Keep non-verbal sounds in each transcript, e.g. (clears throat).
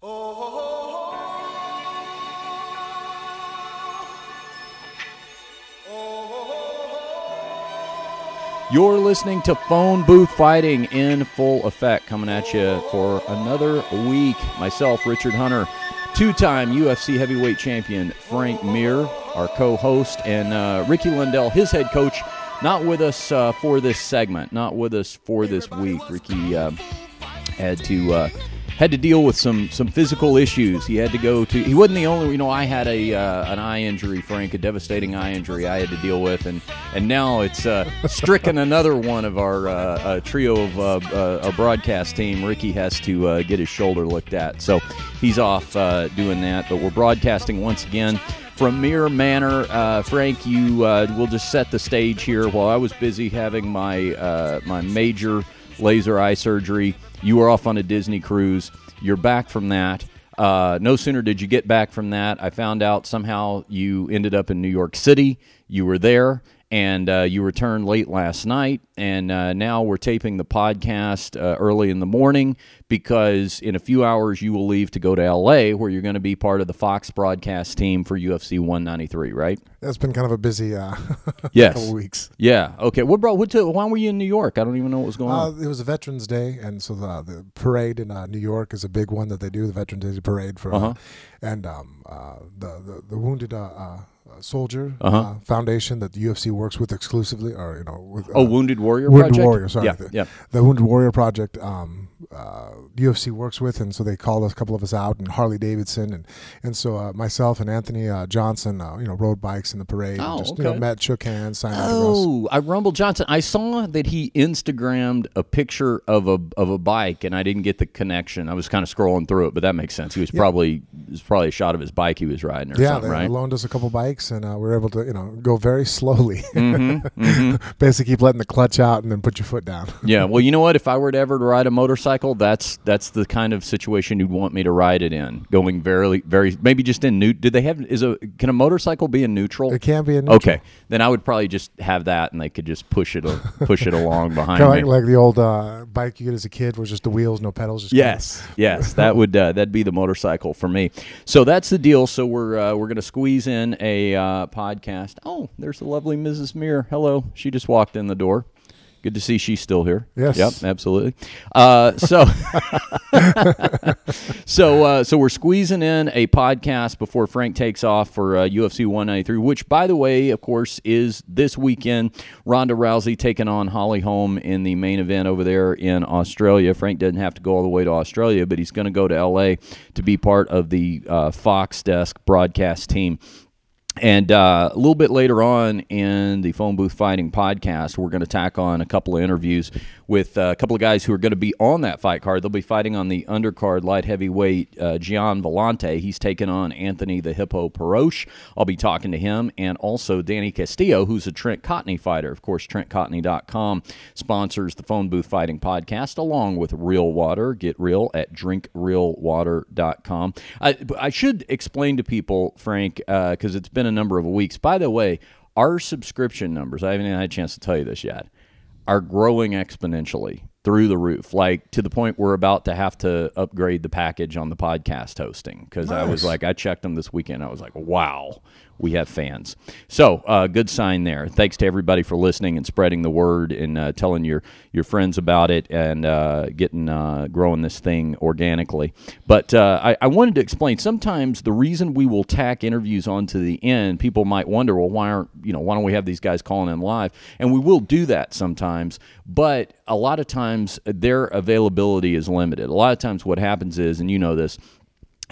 You're listening to Phone Booth Fighting in full effect, coming at you for another week. Myself, Richard Hunter, two time UFC heavyweight champion Frank Mir, our co host, and uh, Ricky Lundell, his head coach, not with us uh, for this segment, not with us for this week. Ricky uh, had to. Had to deal with some some physical issues. He had to go to. He wasn't the only. You know, I had a uh, an eye injury, Frank, a devastating eye injury I had to deal with, and and now it's uh, (laughs) stricken another one of our uh, uh trio of uh, uh, our broadcast team. Ricky has to get his shoulder looked at, so he's off doing that. But we're broadcasting once again from Mir Manor. Uh, Frank, you uh, will just set the stage here. While I was busy having my uh, my major laser eye surgery, you were off on a Disney cruise. You're back from that. Uh, no sooner did you get back from that, I found out somehow you ended up in New York City. You were there and uh, you returned late last night, and uh, now we're taping the podcast uh, early in the morning because in a few hours you will leave to go to LA, where you're going to be part of the Fox broadcast team for UFC 193. Right? That's been kind of a busy uh, (laughs) yes. couple weeks. Yeah. Okay. What brought? What? To, why were you in New York? I don't even know what was going on. Uh, it was a Veterans Day, and so the, the parade in uh, New York is a big one that they do. The Veterans Day parade for, Uh-huh. and um, the, the the wounded. Uh, Soldier Uh-huh. uh, Foundation that the UFC works with exclusively, or you know, with, oh, uh, Wounded Warrior. Wounded Project? Warrior, sorry. Yeah. The- Yeah. the Wounded Warrior Project, um, uh, UFC works with, and so they called us, a couple of us out, and Harley Davidson, and and so uh, myself and Anthony uh, Johnson, uh, you know, rode bikes in the parade, Oh, just you know, met, shook hands, signed. Oh, I Rumble Johnson. I saw that he Instagrammed a picture of a of a bike, and I didn't get the connection. I was kind of scrolling through it, but that makes sense. He was probably it was probably a shot of his bike he was riding or Yeah, something, they right? loaned us a couple bikes, and uh, we were able to, you know, go very slowly. Mm-hmm, (laughs) Basically, keep letting the clutch out and then put your foot down. yeah. Well, you know what? If I were to ever ride a motorcycle, that's that's the kind of situation you'd want me to ride it in. Going very very maybe just in new. Did they have is a can a motorcycle be in neutral? It can be in neutral. Okay, then I would probably just have that, and they could just push it (laughs) push it along behind Kind me. of like, like the old uh, bike you get as a kid, was just the wheels, no pedals. Just Yes, yes, that would uh, that'd be the motorcycle for me. So that's the deal. So we're uh, we're gonna squeeze in a uh, podcast. Oh, there's the lovely Mrs. Mir. Hello, she just walked in the door. Good to see she's still here. Yes. Yep, absolutely. Uh, so, (laughs) so, uh, so we're squeezing in a podcast before Frank takes off for uh, UFC 193, which, by the way, of course, is this weekend. Ronda Rousey taking on Holly Holm in the main event over there in Australia. Frank doesn't have to go all the way to Australia, but he's going to go to LA to be part of the uh, Fox Desk broadcast team. And uh, a little bit later on in the Phone Booth Fighting podcast, we're going to tack on a couple of interviews with uh, a couple of guys who are going to be on that fight card. They'll be fighting on the undercard light heavyweight uh, Gian Villante. He's taking on Anthony the Hippo Perosh. I'll be talking to him. And also Danny Castillo, who's a Trent Cotney fighter. Of course, TrentCotney.com sponsors the Phone Booth Fighting podcast along with Real Water. Get real at drinkrealwater.com. I, I should explain to people, Frank, because it's been a number of weeks. By the way, our subscription numbers, I haven't had a chance to tell you this yet, are growing exponentially through the roof, like to the point we're about to have to upgrade the package on the podcast hosting. Because I was like, I checked them this weekend. I was like, wow, we have fans. So, uh, good sign there. Thanks to everybody for listening and spreading the word and uh, telling your your friends about it and uh, getting uh, growing this thing organically. But uh, I, I wanted to explain. Sometimes the reason we will tack interviews onto the end, people might wonder, well, why aren't you know why don't we have these guys calling in live? And we will do that sometimes, but a lot of times their availability is limited. A lot of times, what happens is, and you know this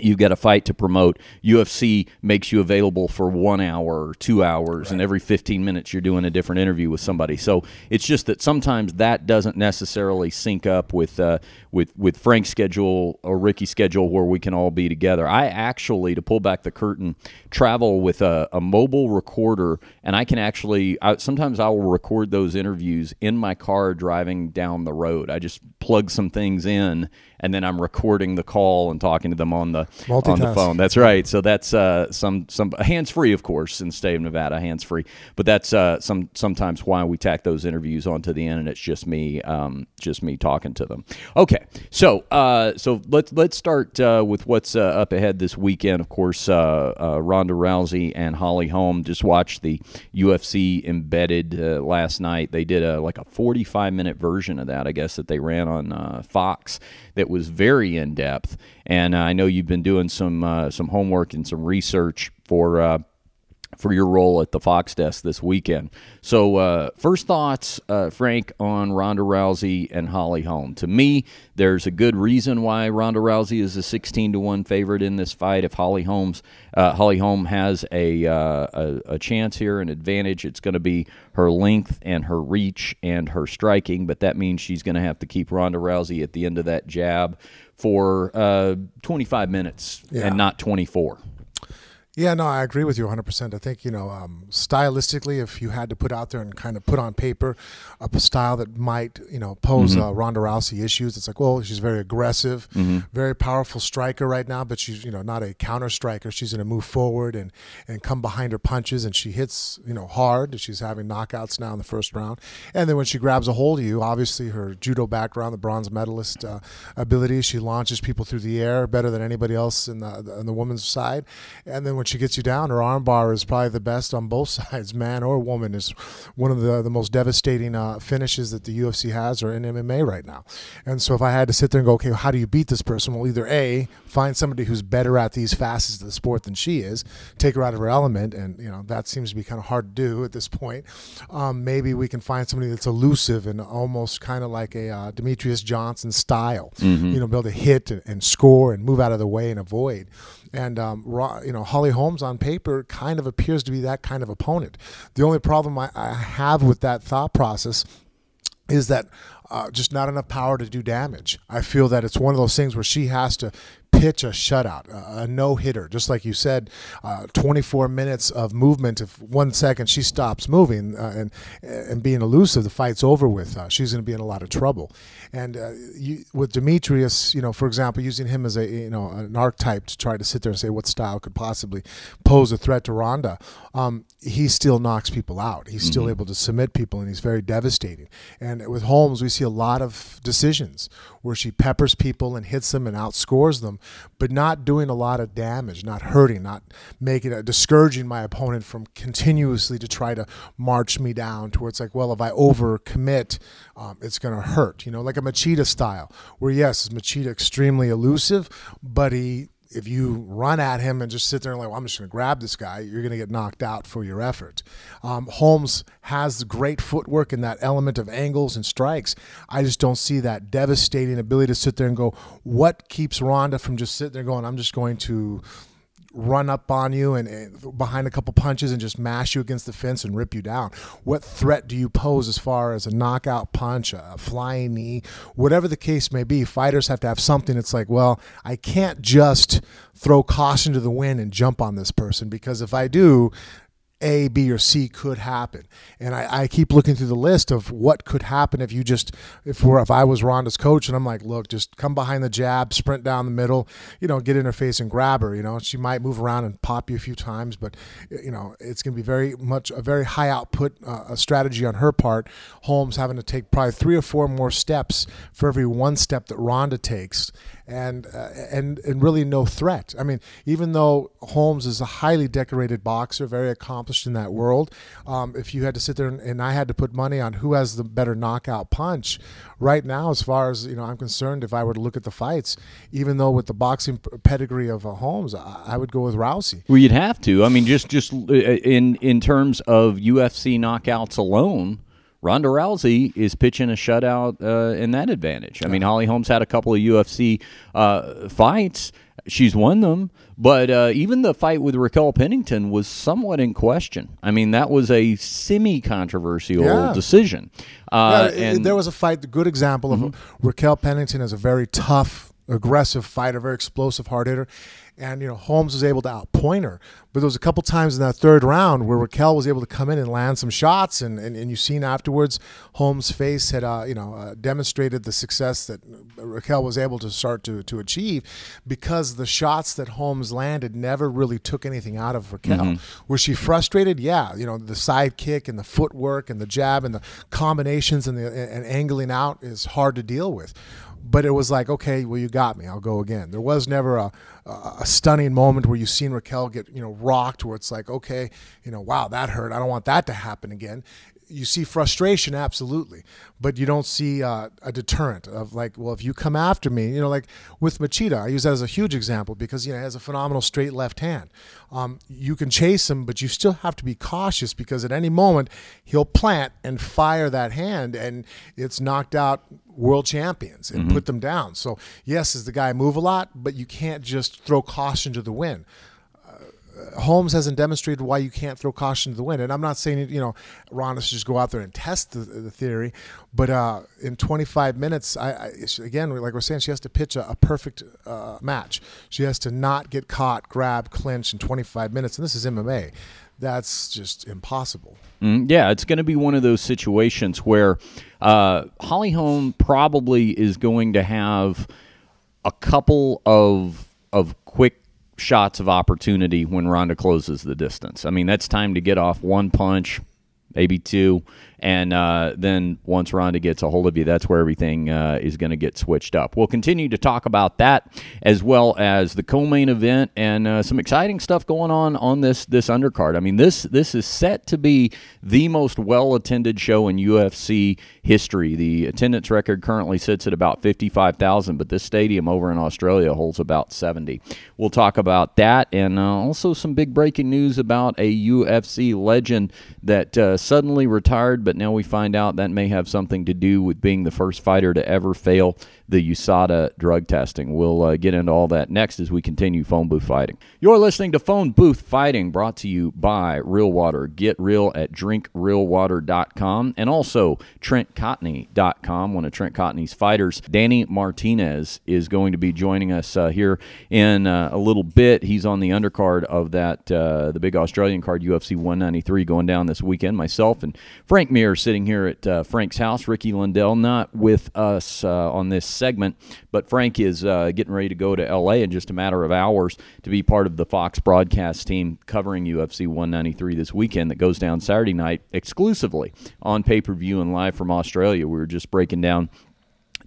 you've got a fight to promote. UFC makes you available for one hour or two hours, and every 15 minutes you're doing a different interview with somebody. So it's just that sometimes that doesn't necessarily sync up with uh, with with Frank's schedule or Ricky's schedule where we can all be together. I actually, to pull back the curtain, travel with a, a mobile recorder, and I can actually I, sometimes I will record those interviews in my car driving down the road. I just plug some things in and then I'm recording the call and talking to them on the on the phone. That's right. So that's uh, some some hands free, of course, in the state of Nevada, hands free. But that's uh, some sometimes why we tack those interviews onto the end, and it's just me, um, just me talking to them. Okay, so uh, so let's let's start uh, with what's uh, up ahead this weekend. Of course, uh, uh, Ronda Rousey and Holly Holm just watched the UFC embedded uh, last night. They did a like a 45 minute version of that, I guess, that they ran on uh, Fox. That was very in depth, and uh, I know you've been doing some uh, some homework and some research for. For your role at the Fox desk this weekend. So, uh, first thoughts, uh, Frank, on Ronda Rousey and Holly Holm. To me, there's a good reason why Ronda Rousey is a 16 to one favorite in this fight. If Holly Holmes, uh, Holly Holm has a, uh, a a chance here, an advantage, it's going to be her length and her reach and her striking. But that means she's going to have to keep Ronda Rousey at the end of that jab for uh, 25 minutes Yeah. and not 24. Yeah, no, I agree with you 100%. I think, you know, um, stylistically, if you had to put out there and kind of put on paper a style that might, you know, pose Mm-hmm. uh, Ronda Rousey issues, it's like, well, she's very aggressive, Mm-hmm. very powerful striker right now, but she's, you know, not a counter striker. She's going to move forward and, and come behind her punches, and she hits, you know, hard. She's having knockouts now in the first round. And then when she grabs a hold of you, obviously her judo background, the bronze medalist uh, ability, she launches people through the air better than anybody else in the, on the woman's side. And then when she gets you down, her armbar is probably the best on both (laughs) sides, man or woman. Is one of the the most devastating uh, finishes that the UFC has or in MMA right now. And so if I had to sit there and go, okay, how do you beat this person? Well, either a find somebody who's better at these facets of the sport than she is, take her out of her element, and you know that seems to be kind of hard to do at this point. Um, maybe we can find somebody that's elusive and almost kind of like a uh, Demetrious Johnson style. You know, be able to hit and, and score and move out of the way and avoid. And um, you know, Holly Holmes on paper kind of appears to be that kind of opponent. The only problem I, I have with that thought process is that uh, just not enough power to do damage. I feel that it's one of those things where she has to pitch a shutout, a, a no hitter, just like you said, uh, 24 minutes of movement. If one second she stops moving uh, and and being elusive, the fight's over with. Uh, she's going to be in a lot of trouble. And uh, you, with Demetrius, you know, for example, using him as a you know an archetype to try to sit there and say what style could possibly pose a threat to Ronda, um, he still knocks people out. He's still able to submit people, and he's very devastating. And with Holmes, we see a lot of decisions where she peppers people and hits them and outscores them, but not doing a lot of damage, not hurting, not making it discouraging my opponent from continuously to try to march me down towards like, well, if I overcommit, um, it's going to hurt. You know, like a Machida style, where yes, is Machida extremely elusive, but he if you run at him and just sit there and like, well, I'm just going to grab this guy, you're going to get knocked out for your effort. Um, Holmes has great footwork in that element of angles and strikes. I just don't see that devastating ability to sit there and go, what keeps Ronda from just sitting there going, I'm just going to run up on you and, and behind a couple punches and just mash you against the fence and rip you down. What threat do you pose as far as a knockout punch, a flying knee, whatever the case may be? Fighters have to have something It's like, well, I can't just throw caution to the wind and jump on this person because if I do, a, B, or C could happen. And I, I keep looking through the list of what could happen if you just, if we're, if I was Ronda's coach and I'm like, look, just come behind the jab, sprint down the middle, you know, get in her face and grab her. You know, she might move around and pop you a few times, but, you know, it's going to be very much a very high output uh, strategy on her part. Holmes having to take probably three or four more steps for every one step that Ronda takes. And, uh, and and really no threat. I mean, even though Holmes is a highly decorated boxer, very accomplished in that world, um, if you had to sit there and, and I had to put money on who has the better knockout punch, right now, as far as you know, I'm concerned, if I were to look at the fights, even though with the boxing pedigree of uh, Holmes, I, I would go with Rousey. Well, you'd have to. I mean, just just uh, in in terms of UFC knockouts alone, Ronda Rousey is pitching a shutout uh, in that advantage. I mean, Holly Holmes had a couple of UFC uh, fights. She's won them, but uh, even the fight with Raquel Pennington was somewhat in question. I mean, that was a semi-controversial Yeah. decision. Uh, Yeah, and there was a fight. The good example of Raquel Pennington is a very tough aggressive fighter, very explosive hard hitter. And, you know, Holmes was able to outpoint her. But there was a couple times in that third round where Raquel was able to come in and land some shots. And, and, and you've seen afterwards, Holmes' face had, uh, you know, uh, demonstrated the success that Raquel was able to start to, to achieve because the shots that Holmes landed never really took anything out of Raquel. Mm-hmm. Was she frustrated? Yeah. You know, the side kick and the footwork and the jab and the combinations and the and angling out is hard to deal with but it was like, okay, well, you got me. I'll go again. There was never a, a stunning moment where you've seen Raquel get, you know, rocked where it's like, okay, you know, wow, that hurt. I don't want that to happen again you see frustration absolutely but you don't see uh, a deterrent of like well if you come after me you know like with machida i use that as a huge example because you know he has a phenomenal straight left hand. Um, you can chase him but you still have to be cautious because at any moment he'll plant and fire that hand and it's knocked out world champions and mm-hmm. put them down. So yes is the guy move a lot but you can't just throw caution to the wind Holmes hasn't demonstrated why you can't throw caution to the wind. And I'm not saying, you know, Ronda should just go out there and test the, the theory, but uh, in 25 minutes, I, I, again, like we're saying, she has to pitch a, a perfect uh, match. She has to not get caught, grab, clinch in 25 minutes. And this is MMA. That's just impossible. Mm, yeah, it's going to be one of those situations where uh, Holly Holm probably is going to have a couple of of quick shots of opportunity when Ronda closes the distance. I mean, that's time to get off one punch, maybe two, and uh, then once Ronda gets a hold of you, that's where everything uh, is going to get switched up. We'll continue to talk about that as well as the co-main event and uh, some exciting stuff going on on this this undercard. I mean, this this is set to be the most well-attended show in UFC history. The attendance record currently sits at about 55,000, but this stadium over in Australia holds about 70. We'll talk about that and uh, also some big breaking news about a UFC legend that uh, suddenly retired but now we find out that may have something to do with being the first fighter to ever fail the USADA drug testing. We'll uh, get into all that next as we continue phone booth fighting. You're listening to Phone Booth Fighting, brought to you by Real Water. Get real at drinkrealwater.com and also TrentCotney.com. One of Trent Cotney's fighters, Danny Martinez, is going to be joining us uh, here in uh, a little bit. He's on the undercard of that, uh, the big Australian card, UFC 193, going down this weekend. Myself and Frank Mir sitting here at uh, Frank's house. Ricky Lundell not with us uh, on this segment. But Frank is uh, getting ready to go to LA in just a matter of hours to be part of the Fox broadcast team covering UFC 193 this weekend that goes down Saturday night exclusively on pay per view and live from Australia. We were just breaking down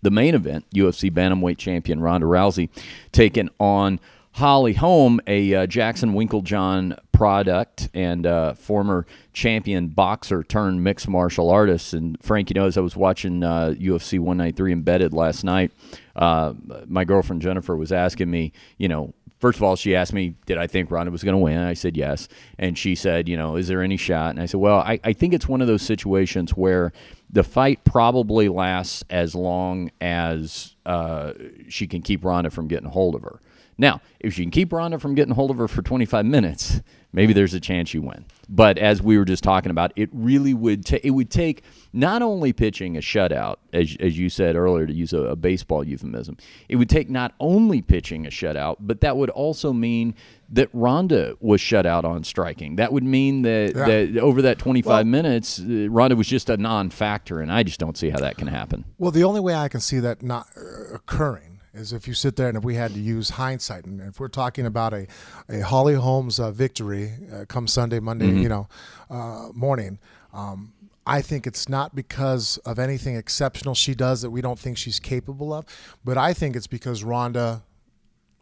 the main event UFC Bantamweight champion Ronda Rousey taking on Holly Holm, a uh, Jackson Winkeljohn product and uh, former champion boxer turned mixed martial artist. And Frank, you know, as I was watching uh, UFC 193 embedded last night, uh, my girlfriend Jennifer was asking me, you know, first of all, she asked me, did I think Ronda was going to win? I said yes. And she said, you know, is there any shot? And I said, well, I, I think it's one of those situations where the fight probably lasts as long as uh, she can keep Ronda from getting a hold of her. Now, if you can keep Ronda from getting hold of her for 25 minutes, maybe there's a chance you win. But as we were just talking about, it really would ta- it would take not only pitching a shutout, as, as you said earlier, to use a, a baseball euphemism, it would take not only pitching a shutout, but that would also mean that Ronda was shut out on striking. That would mean that, yeah. that over that 25 well, minutes, uh, Ronda was just a non factor, and I just don't see how that can happen. Well, the only way I can see that not uh, occurring is if you sit there and if we had to use hindsight, and if we're talking about a, a Holly Holmes uh, victory uh, come Sunday, Monday, mm-hmm. you know, uh, morning, um, I think it's not because of anything exceptional she does that we don't think she's capable of, but I think it's because Ronda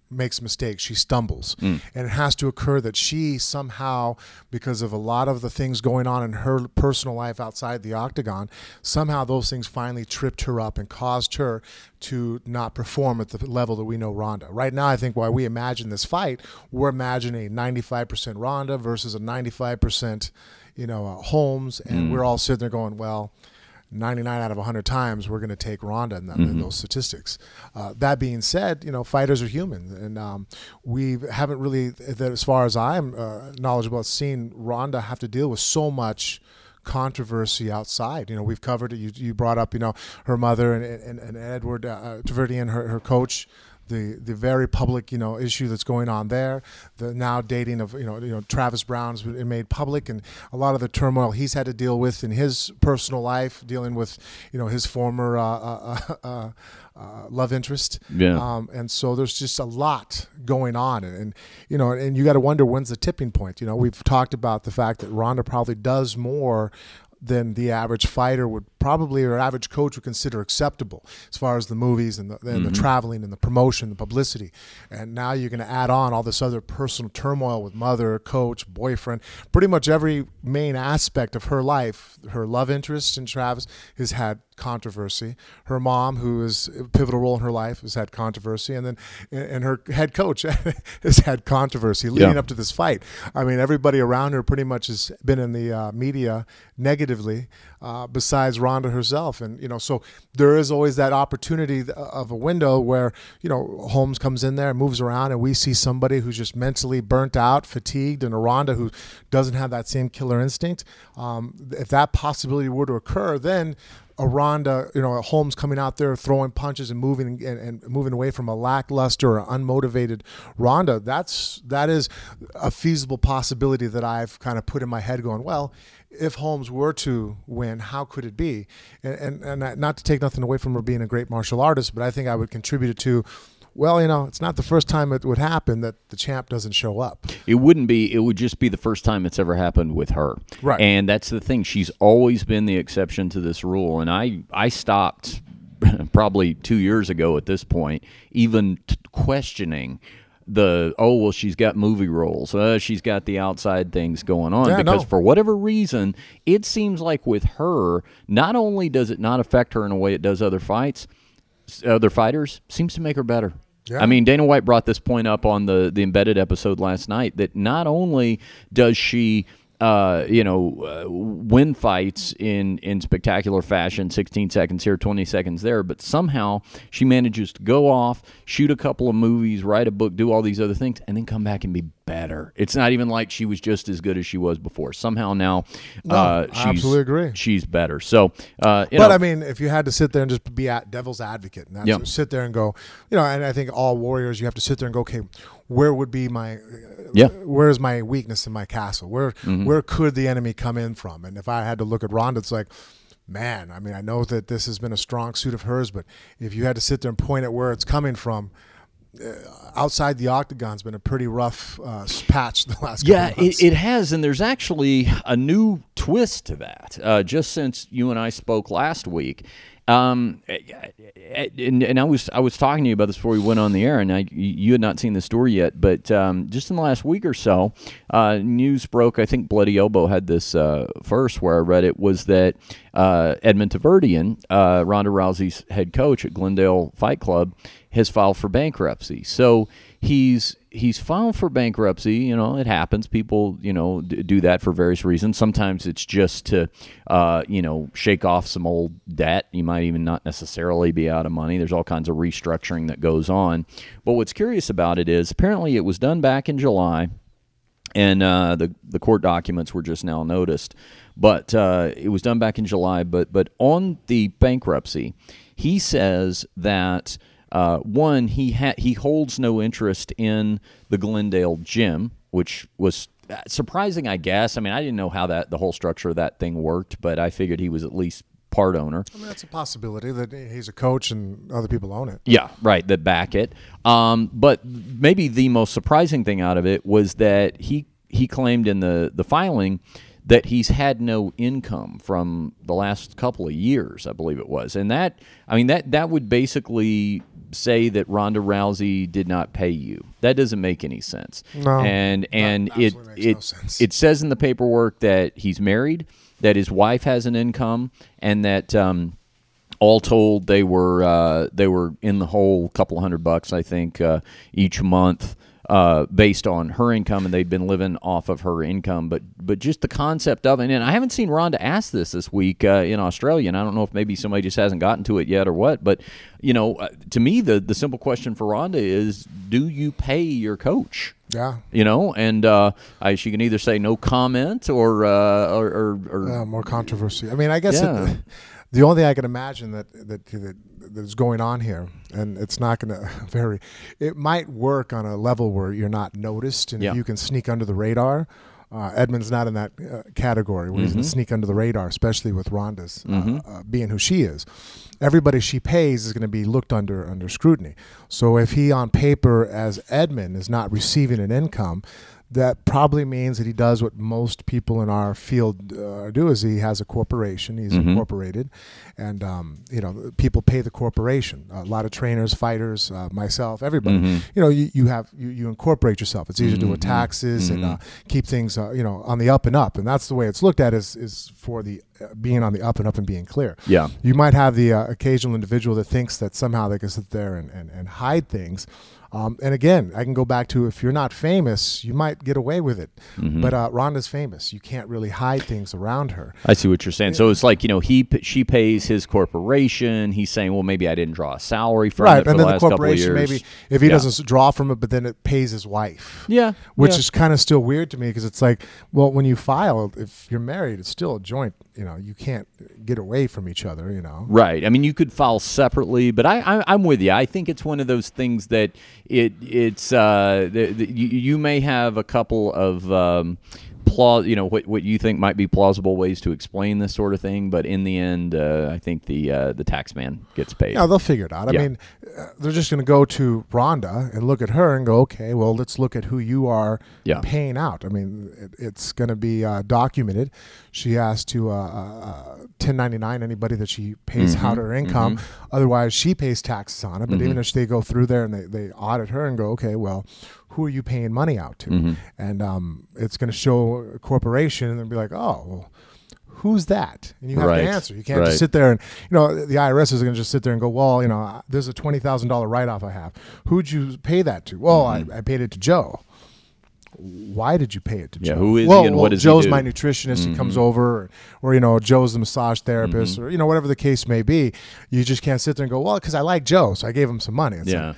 makes mistakes, she stumbles. Mm. And it has to occur that she somehow, because of a lot of the things going on in her personal life outside the octagon, somehow those things finally tripped her up and caused her to not perform at the level that we know Ronda. Right now, I think while we imagine this fight, we're imagining a 95% Ronda versus a 95%, you know, uh, Holmes. And mm. we're all sitting there going, well, 99 out of 100 times we're going to take Ronda in, them, mm-hmm. in those statistics. Uh, that being said, you know, fighters are human, and um, we haven't really, that as far as I'm uh, knowledgeable, seen Ronda have to deal with so much controversy outside. You know, we've covered it. You, you brought up, you know, her mother and, and, and Edward uh, Tarverdyan, her, her coach, the the very public you know issue that's going on there, the now dating of you know you know Travis Browne's been made public, and a lot of the turmoil he's had to deal with in his personal life, dealing with you know his former. Uh, uh, uh, uh, love interest. Yeah. Um, and so there's just a lot going on, and, and you know, and you got to wonder when's the tipping point. You know, we've talked about the fact that Ronda probably does more than the average fighter would probably or average coach would consider acceptable as far as the movies and the, and the mm-hmm. traveling and the promotion, the publicity. And now you're going to add on all this other personal turmoil with mother, coach, boyfriend. Pretty much every main aspect of her life, her love interest in Travis has had controversy. Her mom, who is a pivotal role in her life, has had controversy, and then and her head coach (laughs) has had controversy leading Yeah. up to this fight. I mean, everybody around her pretty much has been in the uh, media negatively, uh, besides Ronda herself, and you know, so there is always that opportunity of a window where you know Holmes comes in there, moves around, and we see somebody who's just mentally burnt out, fatigued, and a Ronda who doesn't have that same killer instinct. Um, if that possibility were to occur, then a Ronda, you know, a Holmes coming out there throwing punches and moving and, and moving away from a lackluster or unmotivated Ronda, that's that is a feasible possibility that I've kind of put in my head, going, well, if Holmes were to win, how could it be? And, and and not to take nothing away from her being a great martial artist, but I think I would contribute it to. Well, you know, it's not the first time it would happen that the champ doesn't show up. It wouldn't be. It would just be the first time it's ever happened with her. Right. And that's the thing. She's always been the exception to this rule. And I, I stopped (laughs) probably two years ago at this point, even t- questioning the oh well she's got movie roles uh, she's got the outside things going on Yeah, because no. for whatever reason it seems like with her not only does it not affect her in a way it does other fights other fighters seems to make her better Yeah. I mean, Dana White brought this point up on the the embedded episode last night that not only does she. Uh, you know, uh, win fights in in spectacular fashion, 16 seconds here, 20 seconds there, but somehow she manages to go off, shoot a couple of movies, write a book, do all these other things, and then come back and be better. It's not even like she was just as good as she was before. Somehow now, uh, I she's, absolutely agree. She's better. So, uh, you but know, I mean, if you had to sit there and just be at devil's advocate, and Yeah. sit there and go, you know, and I think all warriors, you have to sit there and go, okay, where would be my, Yeah. where is my weakness in my castle? Where Mm-hmm. where could the enemy come in from? And if I had to look at Ronda, it's like, man, I mean, I know that this has been a strong suit of hers, but if you had to sit there and point at where it's coming from. Uh, outside the octagon's been a pretty rough uh, patch the last Yeah, couple of months. it, it has, and there's actually a new twist to that. Uh, just since you and I spoke last week, um, and, and I was I was talking to you about this before we went on the air, and I, you had not seen the story yet, but um, just in the last week or so, uh, news broke. I think Bloody Elbow had this uh, first, where I read it was that uh, Edmund Tarverdyan, uh, Ronda Rousey's head coach at Glendale Fight Club, has filed for bankruptcy. So he's he's filed for bankruptcy. You know, it happens. People, you know, d- do that for various reasons. Sometimes it's just to, uh, you know, shake off some old debt. You might even not necessarily be out of money. There's all kinds of restructuring that goes on. But what's curious about it is apparently it was done back in July and uh, the the court documents were just now noticed. But uh, it was done back in July. But but on the bankruptcy, he says that uh, one he ha- he holds no interest in the Glendale gym, which was uh, surprising, I guess. I mean, I didn't know how that the whole structure of that thing worked, but I figured he was at least part owner. I mean, that's a possibility that he's a coach and other people own it. Yeah, right. That back it. Um, but maybe the most surprising thing out of it was that he he claimed in the the filing that he's had no income from the last couple of years, I believe it was, and that I mean that that would basically say that Ronda Rousey did not pay you. That doesn't make any sense. No, and and it it no it says in the paperwork that he's married, that his wife has an income, and that. Um, all told, they were uh, they were in the whole couple hundred bucks, I think, uh, each month, uh, based on her income, and they'd been living off of her income. But but just the concept of it, and I haven't seen Ronda ask this this week uh, in Australia, and I don't know if maybe somebody just hasn't gotten to it yet or what. But you know, uh, to me, the the simple question for Ronda is, do you pay your coach? Yeah. You know, and uh, I, she can either say no comment or uh, or, or, or more controversy. I mean, I guess Yeah. it, the only thing I can imagine that that, that that is going on here, and it's not going (laughs) to very. It might work on a level where you're not noticed, and Yeah. you can sneak under the radar. Uh, Edmund's not in that uh, category where he's Mm-hmm. going to sneak under the radar, especially with Ronda's uh, uh, being who she is. Everybody she pays is going to be looked under under scrutiny. So if he on paper as Edmund is not receiving an income, that probably means that he does what most people in our field uh, do: is he has a corporation, he's Mm-hmm. incorporated, and um, you know people pay the corporation. A lot of trainers, fighters, uh, myself, everybody. Mm-hmm. You know, you, you have you, you incorporate yourself. It's easier to do with taxes and uh, keep things uh, you know on the up and up, and that's the way it's looked at is is for the uh, being on the up and up and being clear. Yeah. You might have the uh, occasional individual that thinks that somehow they can sit there and, and, and hide things. Um, and again, I can go back to if you're not famous, you might get away with it. Mm-hmm. But uh, Ronda's famous. You can't really hide things around her. I see what you're saying. So it's like you know he she pays his corporation. He's saying, well, maybe I didn't draw a salary from Right. it for And the then the last couple of corporation, years. maybe if he Yeah. doesn't draw from it, but then it pays his wife. Yeah, Which yeah. is kind of still weird to me because it's like, well, when you file, if you're married, it's still a joint. You know, you can't get away from each other. You know. Right. I mean, you could file separately, but I, I I'm with you. I think it's one of those things that it it's uh the, the, you, you may have a couple of um plau- you know what what you think might be plausible ways to explain this sort of thing, but in the end, uh, I think the uh, the tax man gets paid. Yeah, they'll figure it out. I Yeah. mean, uh, they're just going to go to Ronda and look at her and go, okay, well, let's look at who you are Yeah. paying out. I mean, it, it's going to be uh, documented. She has to uh, uh, uh, 1099 anybody that she pays Mm-hmm. out her income. Otherwise, she pays taxes on it. But even if they go through there and they, they audit her and go, okay, well, who are you paying money out to? Mm-hmm. And um, it's going to show a corporation and they'll be like, oh, well, who's that? And you have Right. to answer. You can't Right. just sit there and you know the IRS is going to just sit there and go, well, you know, there's a twenty thousand dollar write off I have. Who'd you pay that to? Well, Mm-hmm. I, I paid it to Joe. Why did you pay it to Yeah, Joe? who is he and well, what does he Joe's do? Mm-hmm. my nutritionist. He comes over, or, or you know, Joe's the massage therapist, or you know, whatever the case may be. You just can't sit there and go, well, because I like Joe, so I gave him some money. It's yeah. like,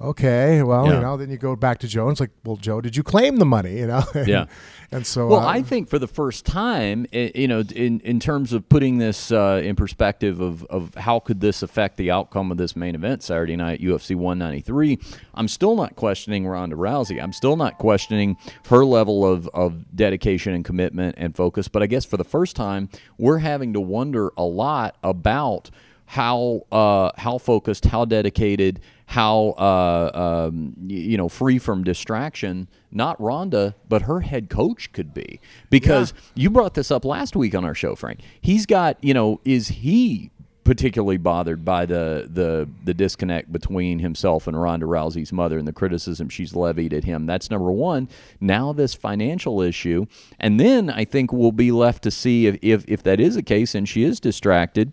okay, well, Yeah. you know, then you go back to Joe, and it's like, well, Joe, did you claim the money? (laughs) You know, Yeah. and so, Well, uh, I think for the first time, you know, in in terms of putting this uh, in perspective of of how could this affect the outcome of this main event Saturday night UFC 193, I'm still not questioning Ronda Rousey. I'm still not questioning her level of of dedication and commitment and focus. But I guess for the first time, we're having to wonder a lot about how uh, how focused, how dedicated, how uh, um, you know free from distraction. Not Ronda, but her head coach could be because you brought this up last week on our show, Frank. He's got you know is he particularly bothered by the the the disconnect between himself and Ronda Rousey's mother and the criticism she's levied at him. That's number one. Now this financial issue, and then I think we'll be left to see if if, if that is the case and she is distracted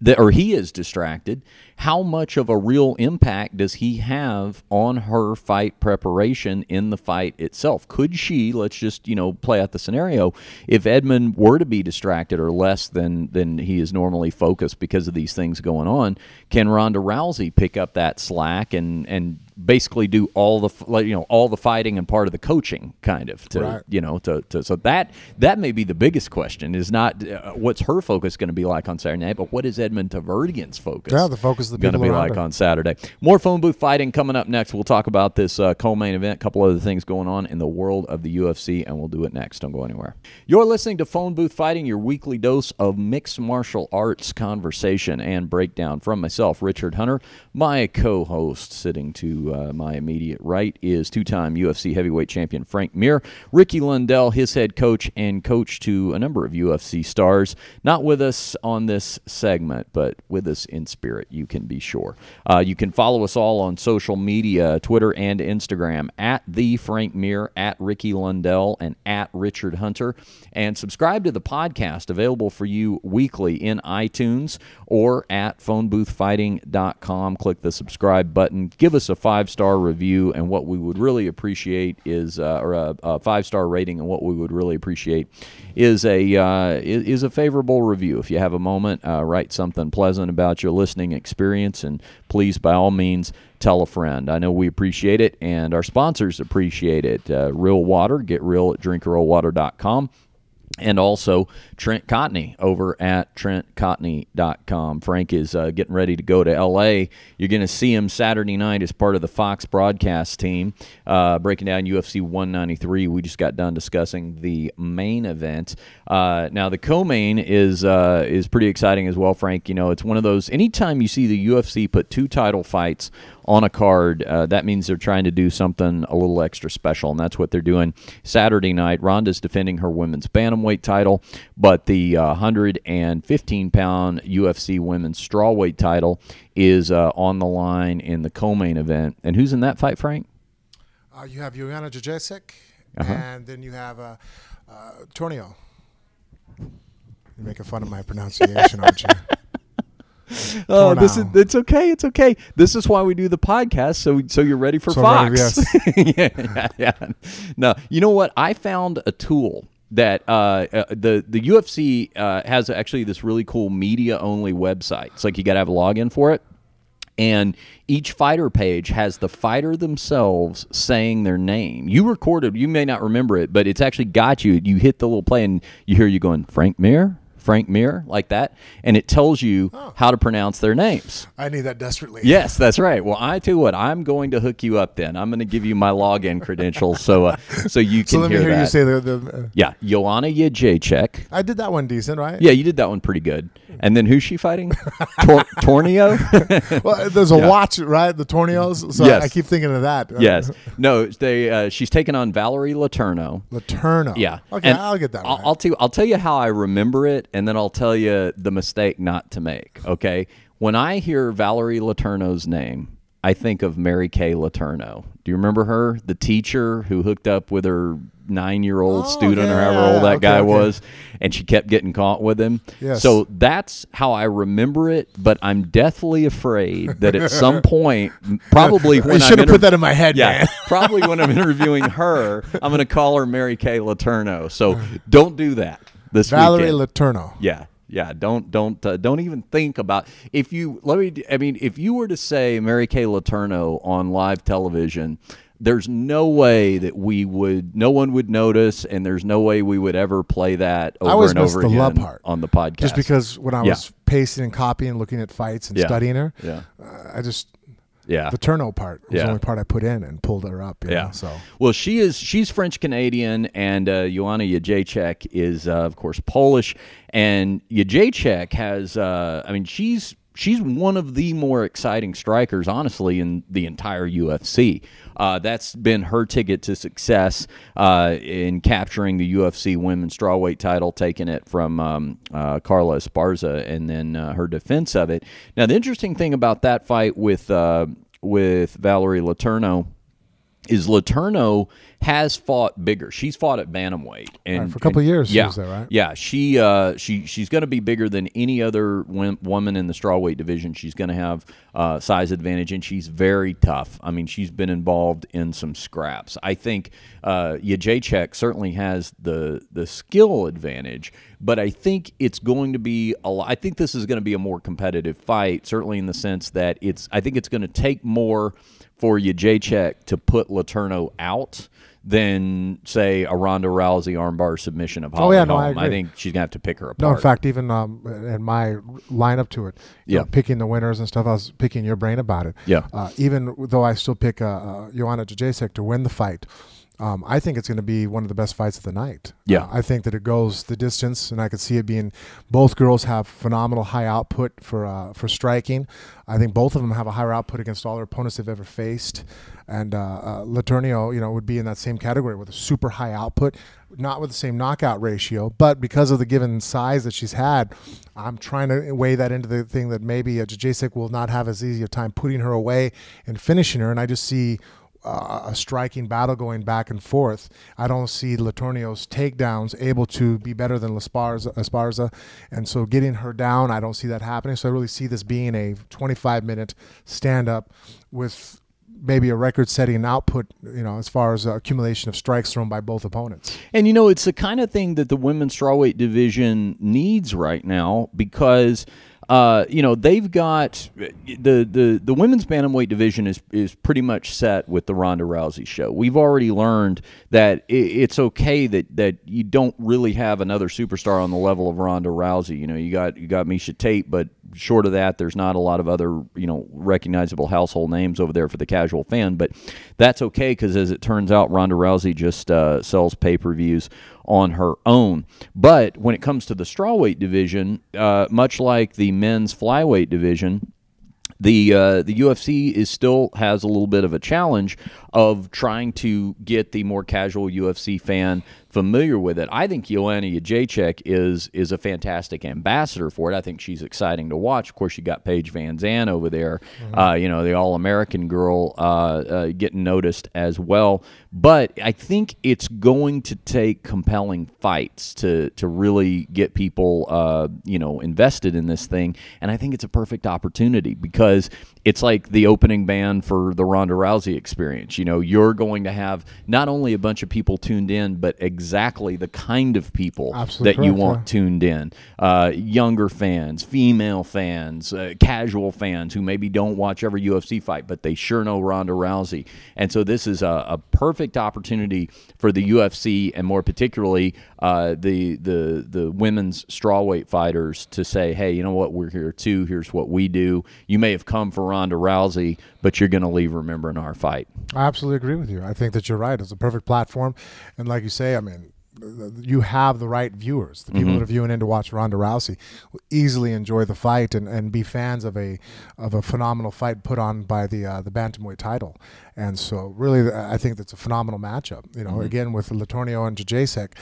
that or he is distracted how much of a real impact does he have on her fight preparation in the fight itself could she let's just you know play out the scenario if edmund were to be distracted or less than than he is normally focused because of these things going on can ronda rousey pick up that slack and and basically do all the you know all the fighting and part of the coaching kind of to Right. you know to, to so that that may be the biggest question is not uh, what's her focus going to be like on Saturday night but what is Edmund Tarverdyan's focus Yeah, the focus the going to be like her. on Saturday more phone booth fighting coming up next we'll talk about this uh, co-main event a couple other things going on in the world of the UFC and we'll do it next don't go anywhere you're listening to phone booth fighting your weekly dose of mixed martial arts conversation and breakdown from myself Richard Hunter my co-host sitting to uh, my immediate right is two-time UFC heavyweight champion Frank Mir. Ricky Lundell, his head coach and coach to a number of UFC stars. Not with us on this segment, but with us in spirit, you can be sure. Uh, you can follow us all on social media, Twitter and Instagram, at the Frank Mir, at Ricky Lundell, and at Richard Hunter. And subscribe to the podcast available for you weekly in iTunes or at phoneboothfighting.com. Click the subscribe button. Give us a five star review, and what we would really appreciate is, uh, or a, a five star rating, and what we would really appreciate is a uh, is a favorable review. If you have a moment, uh, write something pleasant about your listening experience, and please, by all means, tell a friend. I know we appreciate it, and our sponsors appreciate it. Uh, Real Water, get real at drinkrealwater.com. and also Trent Cotney over at trentcotney.com. Frank is uh, getting ready to go to LA. You're going to see him Saturday night as part of the Fox broadcast team, uh, breaking down UFC 193. We just got done discussing the main event. Uh, now the co-main is uh, is pretty exciting as well, Frank. You know, it's one of those. Anytime you see the UFC put two title fights on a card, uh, that means they're trying to do something a little extra special, and that's what they're doing Saturday night. Ronda's defending her women's bantamweight title, but the uh, 115 pound UFC women's strawweight title is uh, on the line in the co-main event. And who's in that fight, Frank? Uh, you have Joanna Jacek, Uh-huh. and then you have uh, uh, Tornio. You're making fun of my pronunciation, aren't you? (laughs) (laughs) Oh, this is, it's okay. It's okay. This is why we do the podcast, so so you're ready for So Fox. ready, (laughs) yeah, yeah, yeah. No, you know what? I found a tool that uh, uh, the the UFC uh, has actually this really cool media only website. It's like you got to have a login for it. And each fighter page has the fighter themselves saying their name. You recorded, you may not remember it, but it's actually got you. You hit the little play and you hear you going, Frank Mir, Frank Mir, like that. And it tells you how to pronounce their names. I need that desperately. Yes, that's right. Well, I tell you what, I'm going to hook you up then. I'm going to give you my login credentials so uh, (laughs) so you can So let me hear, hear that. you say the. the uh, yeah, Joanna Jacek. I did that one decent, right? Yeah, you did that one pretty good. And then who's she fighting? Tor- (laughs) Tornio? (laughs) Well, there's a Yeah. watch, right? The Tornios. So Yes. I keep thinking of that. yes. No, they. Uh, she's taking on Valerie Letourneau. Letourneau. Yeah. Okay, And I'll get that I'll, right. I'll tell you. I'll tell you how I remember it, and then I'll tell you the mistake not to make. Okay. When I hear Valerie Letourneau's name, I think of Mary Kay Letourneau. Do you remember her, the teacher who hooked up with her nine-year-old Oh, student, or yeah, however old that okay, guy okay. was, and she kept getting caught with him? Yes. So that's how I remember it. But I'm deathly afraid that at some (laughs) point, probably when I'm should have inter- put that in my head, yeah, man. (laughs) probably when I'm interviewing her, I'm going to call her Mary Kay Letourneau. So don't do that this Valerie weekend. Letourneau. yeah, yeah. Don't don't uh, don't even think about if you. Let me. I mean, if you were to say Mary Kay Letourneau on live television. There's no way that we would, no one would notice, and there's no way we would ever play that over and over the again love part. on the podcast. Just because when I Yeah. was pasting and copying, looking at fights and Yeah. studying her, yeah, uh, I just yeah, the Turno part was Yeah. the only part I put in and pulled her up. you Yeah. know, so Well, she is she's French Canadian, and uh, Joanna Jacek is, uh, of course, Polish. And Jacek has, uh, I mean, she's she's one of the more exciting strikers, honestly, in the entire UFC. Uh, that's been her ticket to success uh, in capturing the UFC women's strawweight title, taking it from um, uh, Carla Esparza, and then uh, her defense of it. Now, the interesting thing about that fight with uh, with Valerie Letourneau is Letourneau has fought bigger. She's fought at bantamweight and Right, for a couple and- of years she Yeah, was there, right? Yeah, she uh, she she's going to be bigger than any other wom- woman in the strawweight division. She's going to have uh, size advantage, and she's very tough. I mean, she's been involved in some scraps. I think uh, Jacek certainly has the the skill advantage, but I think it's going to be a. I think this is going to be a more competitive fight, certainly in the sense that it's. I think it's going to take more for you, Jacek to put Letourneau out than say a Ronda Rousey armbar submission of Holly Oh, yeah, no, I Holm. I, think she's gonna have to pick her apart. no, in fact, even um, in my lineup to it, you know, Yeah. picking the winners and stuff, I was picking your brain about it. Yeah. Uh, even though I still pick uh, uh, Joanna Jacek to win the fight. Um, I think it's going to be one of the best fights of the night. Yeah. Uh, I think that it goes the distance, and I could see it being. Both girls have phenomenal high output for uh, for striking. I think both of them have a higher output against all their opponents they've ever faced. And uh, uh, Letourneau, you know, would be in that same category with a super high output, not with the same knockout ratio, but because of the given size that she's had, I'm trying to weigh that into the thing that maybe uh, Jacek will not have as easy a time putting her away and finishing her. And I just see a striking battle going back and forth. I don't see Letourneau's takedowns able to be better than Esparza, Esparza, and so getting her down, I don't see that happening. So I really see this being a 25 minute stand up with maybe a record setting output, you know, as far as accumulation of strikes thrown by both opponents. And you know, it's the kind of thing that the women's strawweight division needs right now because uh, you know they've got the the the women's bantamweight division is is pretty much set with the Ronda Rousey show. We've already learned that it, it's okay that that you don't really have another superstar on the level of Ronda Rousey. You know, you got you got Miesha Tate, but short of that, there's not a lot of other you know recognizable household names over there for the casual fan. But that's okay because as it turns out, Ronda Rousey just uh, sells pay per views on her own. But when it comes to the strawweight division, uh, much like the men's flyweight division, the uh, the UFC is still has a little bit of a challenge of trying to get the more casual UFC fan familiar with it. I think Joanna Jacek is is a fantastic ambassador for it. I think she's exciting to watch. Of course, you got Paige VanZant over there, mm-hmm. uh, you know, the All American girl uh, uh, getting noticed as well. But I think it's going to take compelling fights to to really get people, uh, you know, invested in this thing. And I think it's a perfect opportunity because it's like the opening band for the Ronda Rousey experience. You know, you're going to have not only a bunch of people tuned in, but exactly the kind of people Absolutely that you want yeah. tuned in. Uh, younger fans, female fans, uh, casual fans who maybe don't watch every UFC fight, but they sure know Ronda Rousey. And so this is a, a perfect opportunity for the UFC and more particularly uh, the the the women's strawweight fighters to say, hey, you know what, we're here too. Here's what we do. You may have come for Ronda Rousey, but you're going to leave remembering our fight. I absolutely agree with you. I think that you're right. It's a perfect platform, and like you say, I mean, you have the right viewers. The people Mhm. that are viewing in to watch Ronda Rousey will easily enjoy the fight and, and be fans of a of a phenomenal fight put on by the uh, the bantamweight title. And so, really, I think that's a phenomenal matchup. You know, Mhm. again with Letourneau and Jacek.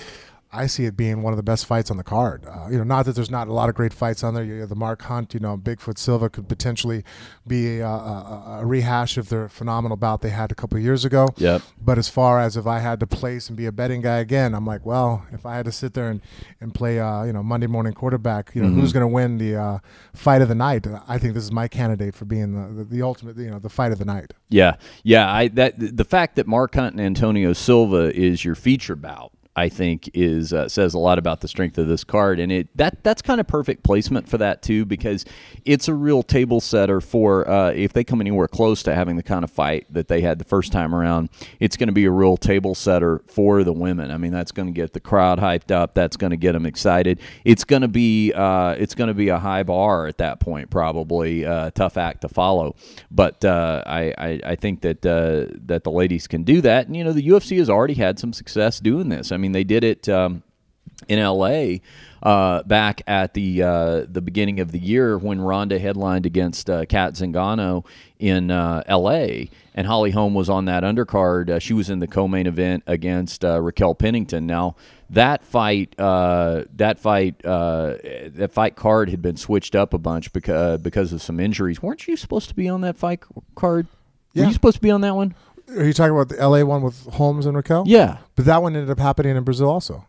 I see it being one of the best fights on the card. Uh, you know, not that there's not a lot of great fights on there. You have the Mark Hunt, you know, Bigfoot Silva could potentially be a, a, a rehash of their phenomenal bout they had a couple of years ago. Yep. But as far as if I had to place and be a betting guy again, I'm like, well, if I had to sit there and, and play, uh, you know, Monday morning quarterback, you know, Mhm. who's going to win the uh, fight of the night? I think this is my candidate for being the, the, the ultimate, you know, the fight of the night. Yeah, yeah. I that the fact that Mark Hunt and Antonio Silva is your feature bout, I think, is uh, says a lot about the strength of this card, and it that that's kind of perfect placement for that too, because it's a real table setter for uh, if they come anywhere close to having the kind of fight that they had the first time around, it's going to be a real table setter for the women. I mean, that's going to get the crowd hyped up. That's going to get them excited. It's going to be uh, it's going to be a high bar at that point, probably uh, tough act to follow. But uh, I, I I think that uh, that the ladies can do that, and you know the UFC has already had some success doing this. I mean, they did it. Um, in LA uh, back at the uh, the beginning of the year when Ronda headlined against uh, Cat Zingano in uh, LA, and Holly Holm was on that undercard. Uh, she was in the co-main event against uh, Raquel Pennington. Now that fight, uh, that fight, uh, that fight card had been switched up a bunch because because of some injuries. weren't you supposed to be on that fight card? Were you supposed to be on that one? Are you talking about the LA one with Holmes and Raquel? Yeah. But that one ended up happening in Brazil also.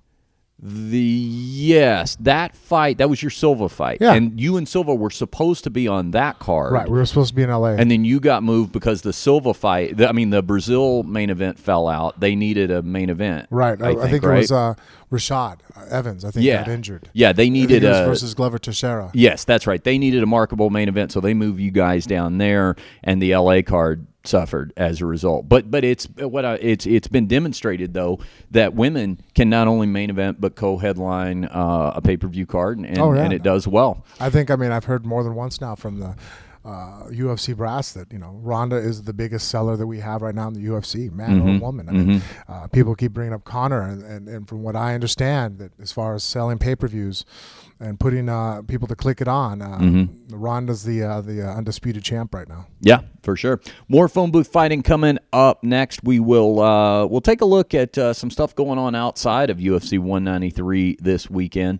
The yes, that fight that was your Silva fight, Yeah. and you and Silva were supposed to be on that card, Right. We were supposed to be in LA. And then you got moved because the Silva fight. The, I mean, the Brazil main event fell out. They needed a main event, right. I, I I think, think, it was uh, Rashad Evans. I think yeah, got injured. Yeah, they needed a versus Glover Teixeira. Yes, that's right. They needed a markable main event, so they moved you guys down there, and the LA card suffered as a result. But but it's what I, it's it's been demonstrated though that women can not only main event but co-headline uh, a pay per view card, and, Oh, yeah. and it does well. I think. I mean, I've heard more than once now from the uh, UFC brass that you know Ronda is the biggest seller that we have right now in the UFC, man Mhm. or woman. I mean, uh, people keep bringing up Conor, and, and, and from what I understand, that as far as selling pay per views and putting uh, people to click it on, uh, Mhm. Ronda's the uh, the uh, undisputed champ right now. Yeah, for sure. More phone booth fighting coming up next. We will uh, we'll take a look at uh, some stuff going on outside of UFC 193 this weekend.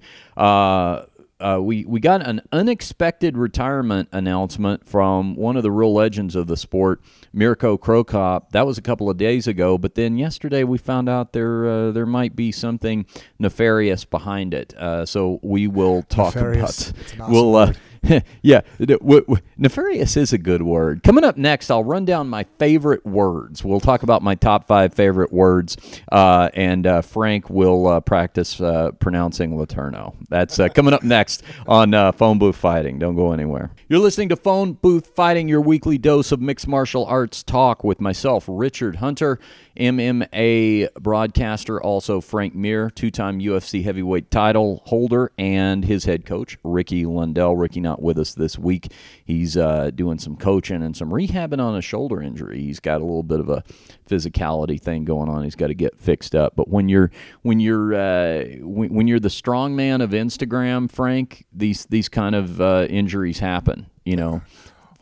Uh, we we got an unexpected retirement announcement from one of the real legends of the sport, Mirko Cro Cop. That was a couple of days ago, but then yesterday we found out there uh, there might be something nefarious behind it. Uh, so we will talk Nefarious. about awesome we'll uh. (laughs) yeah, w- w- nefarious is a good word. Coming up next, I'll run down my favorite words. We'll talk about my top five favorite words, uh, and uh, Frank will uh, practice uh, pronouncing Letourneau. That's uh, coming up (laughs) next on uh, Phone Booth Fighting. Don't go anywhere. You're listening to Phone Booth Fighting, your weekly dose of mixed martial arts talk with myself, Richard Hunter. MMA broadcaster, also Frank Mir, two time UFC heavyweight title holder, and his head coach, Ricky Lundell. Ricky not with us this week. He's uh, doing some coaching and some rehabbing on a shoulder injury. He's got a little bit of a physicality thing going on. He's got to get fixed up. But when you're when you're uh, when, when, you're the strong man of Instagram, Frank, these these kind of uh, injuries happen. You know,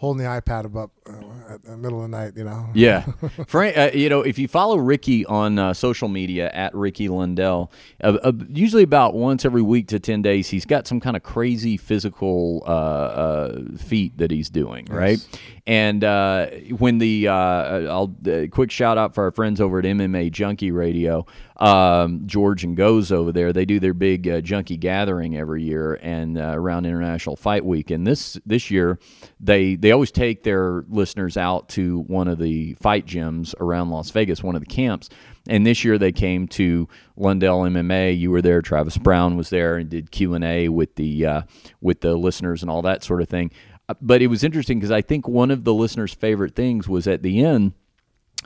holding the iPad up uh, at the middle of the night, you know. Yeah, (laughs) Frank. Uh, you know, if you follow Ricky on uh, social media at Ricky Lundell, uh, uh, usually about once every week to ten days, he's got some kind of crazy physical uh, feat that he's doing, yes. right? And uh, when the uh, I'll uh, quick shout out for our friends over at MMA Junkie Radio, um, George and Goze over there. They do their big uh, junkie gathering every year and uh, around International Fight Week. And this this year, they they always take their listeners out to one of the fight gyms around Las Vegas, one of the camps. And this year they came to Lundell MMA. You were there. Travis Browne was there and did Q and A with the uh, with the listeners and all that sort of thing. Uh, but it was interesting because I think one of the listeners' favorite things was at the end,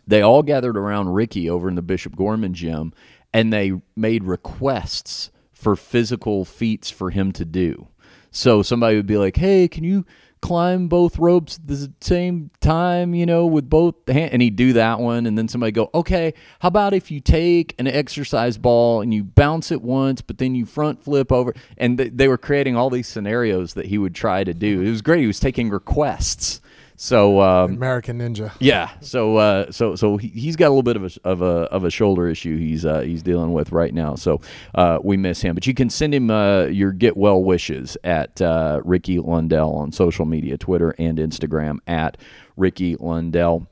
they all gathered around Ricky over in the Bishop Gorman gym and they made requests for physical feats for him to do. So somebody would be like, hey, can you climb both ropes at the same time, you know, with both hands. And he'd do that one. And then somebody go, okay, how about if you take an exercise ball and you bounce it once, but then you front flip over? And th- they were creating all these scenarios that he would try to do. It was great. He was taking requests. So um, American Ninja. Yeah. So uh, so so he, has got a little bit of a of a of a shoulder issue he's uh, he's dealing with right now. So uh, we miss him. But you can send him uh, your get well wishes at uh, Ricky Lundell on social media, Twitter and Instagram at Ricky Lundell.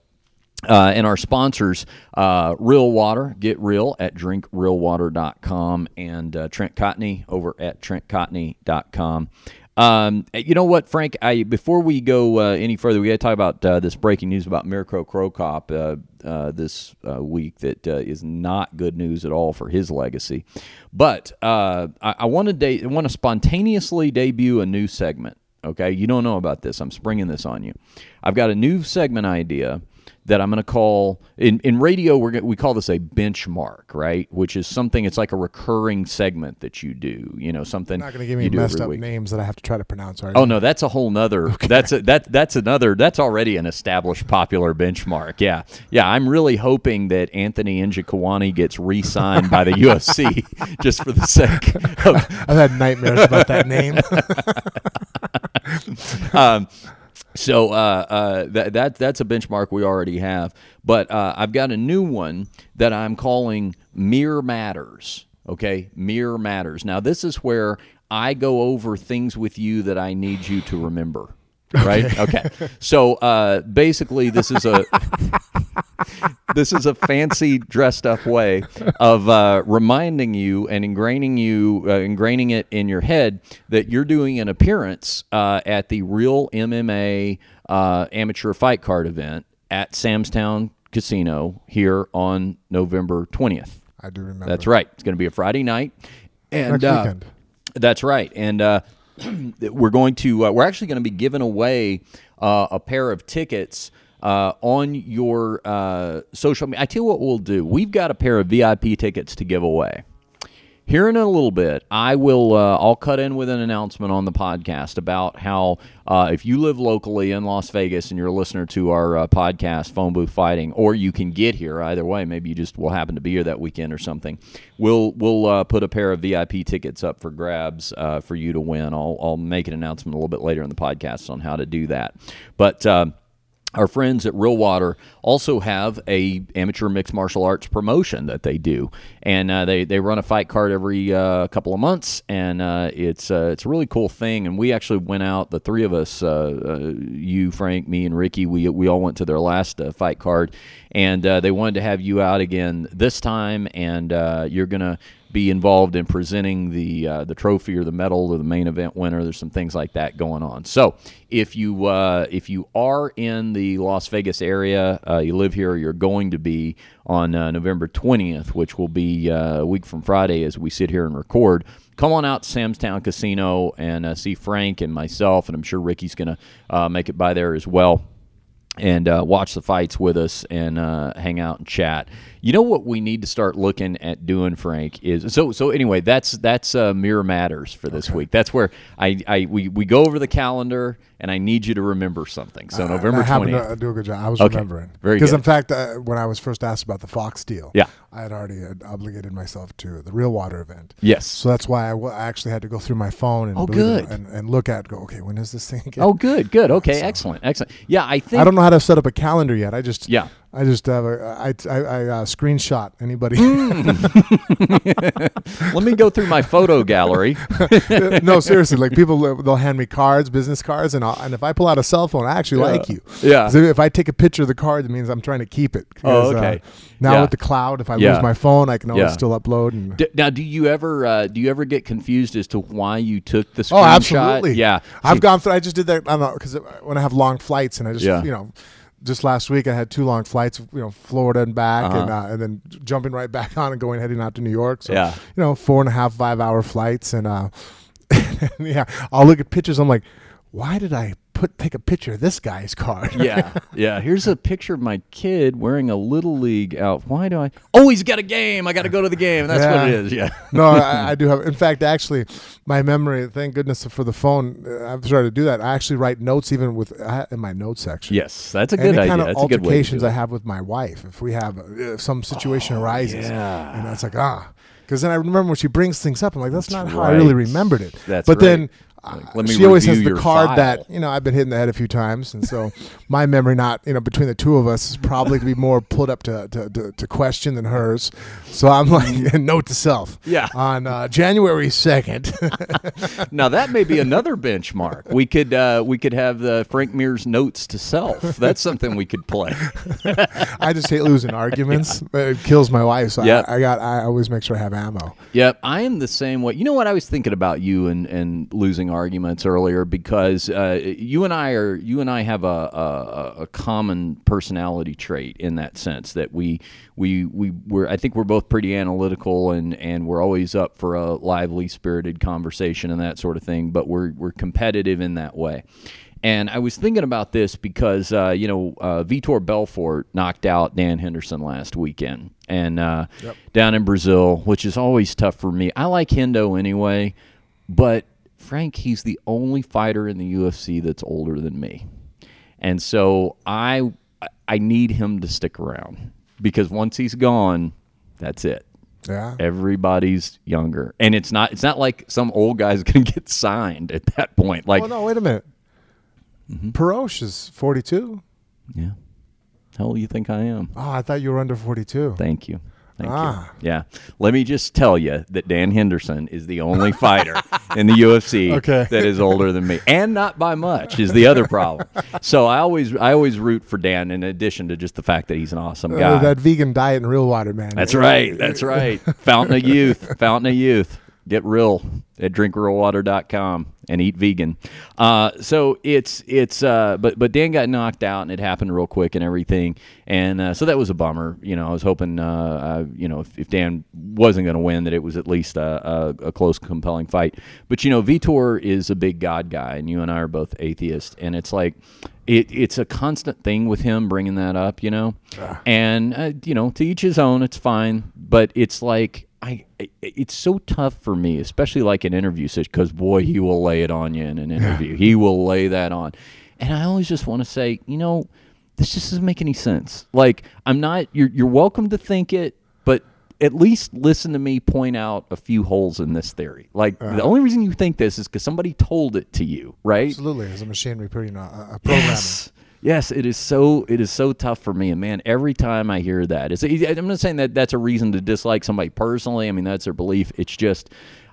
Uh, and our sponsors, uh, Real Water, get real at drinkrealwater.com, and uh, Trent Cotney over at trentcotney.com. Um, you know what, Frank? I before we go uh, any further, we got to talk about uh, this breaking news about Mirko Cro Cop uh, uh, this uh, week. That uh, is not good news at all for his legacy. But I, I want to de- want to spontaneously debut a new segment. Okay, you don't know about this. I'm springing this on you. I've got a new segment idea that I'm going to call in, in radio. We're we call this a benchmark, right? Which is something. It's like a recurring segment that you do. You know, something. You're not going to give me messed up week. names that I have to try to pronounce. Are you? Oh no, that's a whole nother. (laughs) Okay. That's a, that that's another. That's already an established popular benchmark. Yeah, yeah. I'm really hoping that Anthony Njokuani gets re-signed by the (laughs) UFC just for the sake. Of, (laughs) I've had nightmares about that name. um, so uh, uh, that, that that's a benchmark we already have. But uh, I've got a new one that I'm calling Mir Matters. Okay, Mir Matters. Now this is where I go over things with you that I need you to remember. Right? Okay. okay. So uh, basically, this is a (laughs) this is a fancy dressed up way of uh, reminding you and ingraining you, uh, ingraining it in your head that you're doing an appearance uh, at the Real MMA uh, Amateur Fight Card event at Sam's Town Casino here on November 20th. I do remember. That's right. It's going to be a Friday night, and uh, that's right. And uh, (clears throat) we're going to we're actually going to be giving away a pair of tickets uh, on your uh, social media. I tell you what we'll do. We've got a pair of VIP tickets to give away. Here in a little bit, I will. Uh, I'll cut in with an announcement on the podcast about how uh, if you live locally in Las Vegas and you're a listener to our uh, podcast, Phone Booth Fighting, or you can get here either way. Maybe you just will happen to be here that weekend or something. We'll we'll uh, put a pair of VIP tickets up for grabs uh, for you to win. I'll I'll make an announcement a little bit later in the podcast on how to do that. But uh, our friends at Real Water also have a amateur mixed martial arts promotion that they do, and uh, they they run a fight card every uh, couple of months, and uh, it's uh, it's a really cool thing. And we actually went out, the three of us, uh, uh, you, Frank, me, and Ricky. We we all went to their last fight card, and they wanted to have you out again this time, and you're gonna be involved in presenting the uh, the trophy or the medal or the main event winner. There's some things like that going on. So if you uh, if you are in the Las Vegas area, uh, you live here, you're going to be on uh, November 20th, which will be uh, a week from Friday as we sit here and record. Come on out to Sam's Town Casino and uh, see Frank and myself, and I'm sure Ricky's going to make it by there as well and uh, watch the fights with us and uh, hang out and chat. You know what we need to start looking at doing, Frank, is so. So anyway, that's that's uh, mirror matters for this okay. week. That's where I, I we, we go over the calendar, and I need you to remember something. So November twentieth. I do a good job. I was okay. remembering very because in fact, uh, when I was first asked about the Fox deal, yeah, I had already obligated myself to the Real Water event. Yes, so that's why I, w- I actually had to go through my phone and oh good and, and, look at go okay when is this thing? Oh, again? Oh good, good, okay, so, excellent, excellent. Yeah, I think I don't know how to set up a calendar yet. I just yeah. I just have a I I, I uh, screenshot anybody. Mm. Let me go through my photo gallery. (laughs) no, seriously, like people they'll hand me cards, business cards, and I'll, and if I pull out a cell phone, I actually yeah. like you. Yeah. if I take a picture of the card, it means I'm trying to keep it. Oh, okay. Uh, now yeah. with the cloud, if I yeah. lose my phone, I can always still upload. And D- now, do you ever uh, do you ever get confused as to why you took the screenshot? Oh, absolutely. Yeah, I've gone through. I just did that. I don't know because when I have long flights and I just you know just last week I had two long flights, you know, Florida and back, uh-huh. and uh, and then jumping right back (laughs) on and going heading out to New York. So yeah. you know, four and a half, five hour flights, and uh, (laughs) yeah, I'll look at pictures. I'm like, why did I put take a picture of this guy's car. yeah, (laughs) yeah. Here's a picture of my kid wearing a little league out. Why do I? Oh, he's got a game. I got to go to the game. That's yeah. what it is. Yeah. no, I, (laughs) I, do have. In fact, actually, my memory. Thank goodness for the phone. Uh, I've started to do that. I actually write notes even with uh, in my note section. Yes, that's a good Any idea. kind of that's altercations I have with my wife. If we have uh, some situation oh, arises, yeah. and it's like ah. Because then I remember when she brings things up, I'm like, "That's, that's not right. how I really remembered it." That's but right. then like, she always has the card file. that you know I've been hit in the head a few times, and so (laughs) my memory, not you know, between the two of us, is probably to be more put up to, to, to, to question than hers. So I'm like, (laughs) note to self. Yeah. On uh, January second. (laughs) now that may be another benchmark. We could uh, we could have the Frank Mir's notes to self. That's something we could play. I just hate losing arguments. Yeah. It kills my wife. So yep. I, I got I always make sure I have ammo. Yep, I am the same way. You know what? I was thinking about you and and losing arguments earlier because uh, you and I are you and I have a, a, a common personality trait in that sense that we we we we're I think we're both pretty analytical and and we're always up for a lively spirited conversation and that sort of thing but we're we're competitive in that way and I was thinking about this because uh, you know uh, Vitor Belfort knocked out Dan Henderson last weekend and uh, yep. down in Brazil which is always tough for me I like Hendo anyway but Frank, he's the only fighter in the UFC that's older than me. And so I I need him to stick around because once he's gone, that's it. Yeah. Everybody's younger. And it's not it's not like some old guy's (laughs) going to get signed at that point. Like Oh no, wait a minute. Mm-hmm. Perosh is 42. Yeah. How old do you think I am? Oh, I thought you were under 42. Thank you. Thank ah. you. Yeah. Let me just tell you that Dan Henderson is the only fighter (laughs) in the UFC okay. that is older than me, and not by much is the other problem. so I always I always root for Dan. In addition to just the fact that he's an awesome guy. Uh, that vegan diet and real water, man. That's right. That's right. Fountain of youth. Fountain of youth. Get real at drinkrealwater.com and eat vegan. Uh, so it's it's uh, but but Dan got knocked out and it happened real quick and everything, and uh, so that was a bummer. You know, I was hoping uh, you know if, if Dan wasn't going to win that it was at least a, a, a, close, compelling fight. But you know, Vitor is a big God guy, and you and I are both atheists, and it's like. It, it's a constant thing with him bringing that up, you know, and uh, you know to each his own. It's fine, but it's like I, it's so tough for me, especially like an interview situation, because boy, he will lay it on you in an interview. Yeah. He will lay that on, and I always just want to say, you know, this just doesn't make any sense. Like, I'm not. You're you're welcome to think it, but at least listen to me point out a few holes in this theory. Like, uh, the only reason you think this is because somebody told it to you, right? Absolutely, as a machine repeating a, a programmer. Yes. Yes, it is so it is so tough for me, and man, every time I hear that, it's, I'm not saying that that's a reason to dislike somebody personally. I mean, that's their belief. It's just.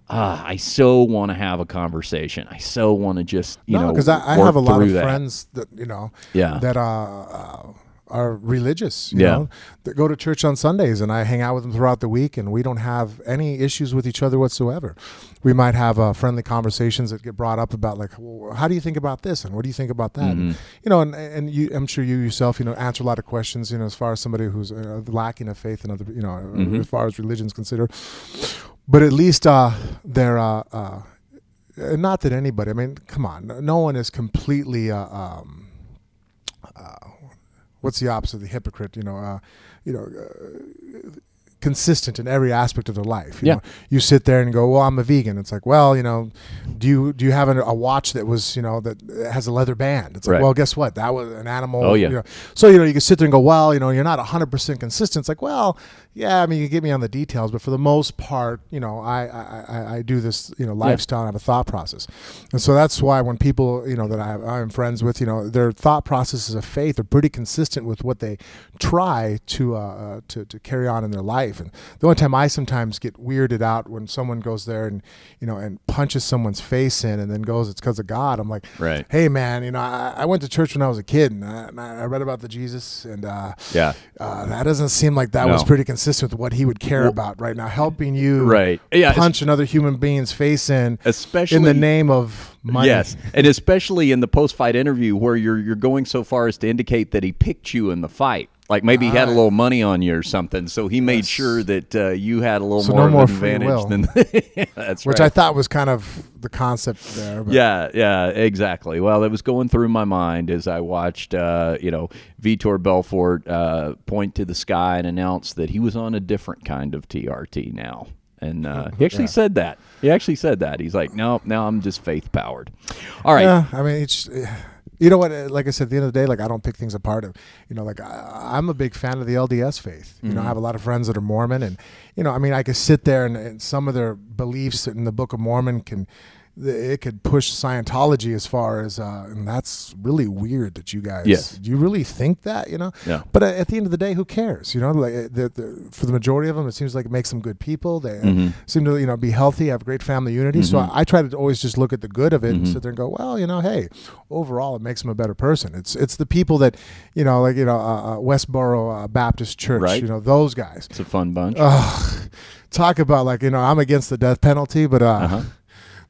Uh, I so want to have a conversation. I so want to just you no, know because I, I have a lot of that. friends that you know yeah that uh, uh are religious. You Yeah. know, that go to church on Sundays, and I hang out with them throughout the week, and we don't have any issues with each other whatsoever. We might have uh, friendly conversations that get brought up about like, well, how do you think about this, and what do you think about that? And, you know, and and you, I'm sure you yourself, you know, answer a lot of questions. You know, as far as somebody who's uh, lacking of faith and other, you know, as far as religion's considered. But at least uh, they're. Uh, uh, not that anybody. I mean, come on. no- No one is completely. Uh, um, uh, what's the opposite of the hypocrite? You know, uh, you know, uh, consistent in every aspect of their life. You Yeah. know, you sit there and go, "Well, I'm a vegan." It's like, well, you know, do you do you have a, a watch that was, you know, that has a leather band? It's like, Right. well, guess what? That was an animal. Oh, yeah. you know. So you know, you can sit there and go, well, you know, you're not 100 percent consistent. It's like, well, yeah, I mean, you can get me on the details, but for the most part, you know, I I, I, I do this, you know, lifestyle and have a thought process, and so that's why when people, you know, that I have, I'm friends with, you know, their thought processes of faith are pretty consistent with what they try to uh, uh, to to carry on in their life. And the only time I sometimes get weirded out when someone goes there and you know and punches someone's face in and then goes, it's because of God. I'm like, Right. hey man, you know, I, I went to church when I was a kid and I, and I read about the Jesus and uh, Yeah. uh, that doesn't seem like that was pretty consistent with what he would care Well- about right now, helping you Right. Yeah. punch another human being's face in Especially in the name of money. Yes, and especially in the post-fight interview where you're you're going so far as to indicate that he picked you in the fight. Like maybe he had a little money on you or something, so he made Yes. sure that uh, you had a little So more no of more advantage than. (laughs) That's Which right. I thought was kind of the concept there. But Yeah, yeah, exactly. Well, it was going through my mind as I watched, uh, you know, Vitor Belfort uh, point to the sky and announce that he was on a different kind of TRT now. And uh, (laughs) he actually Yeah. said that. He actually said that. He's like, no, now I'm just faith powered. All right. Yeah, I mean, it's you know what? uh, Like I said, at the end of the day, like I don't pick things apart. Of you know, like I, I'm a big fan of the LDS faith. You Mm-hmm. know, I have a lot of friends that are Mormon, and you know, I mean, I could sit there and, and some of their beliefs in the Book of Mormon can it could push Scientology as far as, uh, and that's really weird that you guys. Yes. You really think that? You know. Yeah. But at the end of the day, who cares? You know, like uh, the, the, for the majority of them, it seems like it makes them good people. They Mm-hmm. seem to, you know, be healthy, have great family unity. So I, I try to always just look at the good of it and sit there and go, well, you know, hey, overall, it makes them a better person. It's it's the people that, you know, like you know, uh, uh, Westboro uh, Baptist Church, Right. you know, those guys. It's a fun bunch. Ugh, talk about like you know, I'm against the death penalty, but uh, Uh-huh.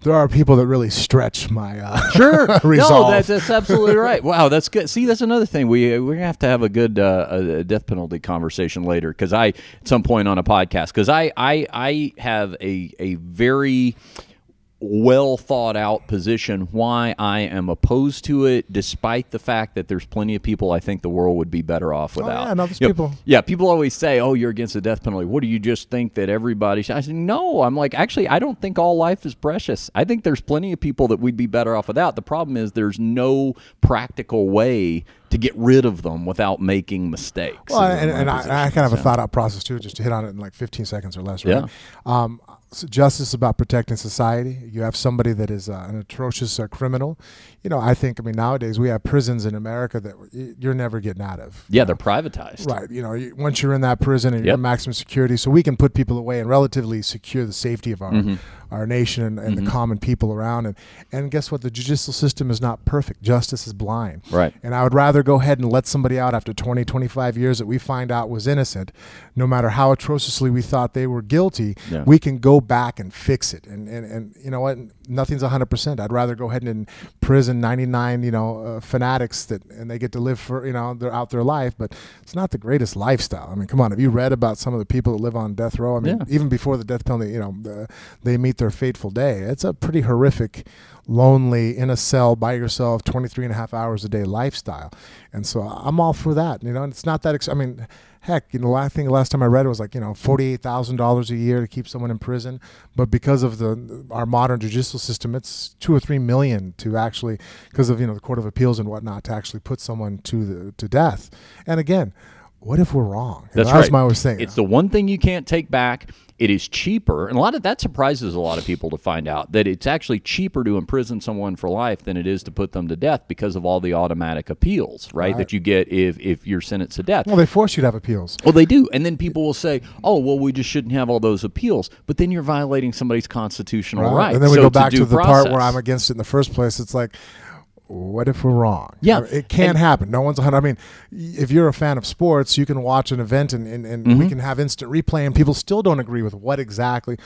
There are people that really stretch my uh, (laughs) Sure. (laughs) resolve. No, that's, that's absolutely right. (laughs) Wow, that's good. See, that's another thing. We we're gonna have to have a good uh, a death penalty conversation later because I at some point on a podcast because I I I have a a very well thought out position why I am opposed to it, despite the fact that there's plenty of people I think the world would be better off without. Oh, yeah, no, there's You know, people- yeah, people always say, "Oh, you're against the death penalty." What do you just think that everybody? Should? I said, "No, I'm like, actually, I don't think all life is precious. I think there's plenty of people that we'd be better off without. The problem is there's no practical way to get rid of them without making mistakes." Well, and, and I, I kind of have a thought out process too, just to hit on it in like 15 seconds or less, right? Yeah. Um, justice about protecting society. You have somebody that is uh, an atrocious uh, criminal. You know, I think, I mean, nowadays we have prisons in America that you're never getting out of. Yeah, they're privatized. Right. You know, you, once you're in that prison and you're maximum security, so we can put people away and relatively secure the safety of our Mm-hmm. our nation and, and the common people around. And and guess what? The judicial system is not perfect. Justice is blind. Right. And I would rather go ahead and let somebody out after 20, 25 years that we find out was innocent, no matter how atrociously we thought they were guilty. Yeah. We can go back and fix it. And and, and you know what? Nothing's 100%. I'd rather go ahead and prison 99, you know, uh, fanatics that and they get to live for, you know, they're out their life, but it's not the greatest lifestyle. I mean, come on, have you read about some of the people that live on death row? I mean, Yeah. even before the death penalty, you know, the, they meet their fateful day. It's a pretty horrific, lonely, in a cell by yourself, 23 and a half hours a day lifestyle. And so I'm all for that. You know, and it's not that, ex- I mean, heck, you know, I think the last time I read it was like, you know, $48,000 a year to keep someone in prison. But because of the our modern judicial system, it's two or three million to actually, because of, you know, the Court of Appeals and whatnot, to actually put someone to the to death. And again, what if we're wrong? That's that was right. my always thing. It's the one thing you can't take back. It is cheaper, and a lot of that surprises a lot of people to find out that it's actually cheaper to imprison someone for life than it is to put them to death because of all the automatic appeals, right? Right. That you get if if you're sentenced to death. well, they force you to have appeals. Well, they do, and then people will say, "Oh, well, we just shouldn't have all those appeals." But then you're violating somebody's constitutional Right. rights. And then we So go back to, the part where I'm against it in the first place. It's like, what if we're wrong? Yeah. it can't And- happen. No one's. a hundred- I mean, if you're a fan of sports, you can watch an event and and, and Mm-hmm. we can have instant replay, and people still don't agree with what exactly.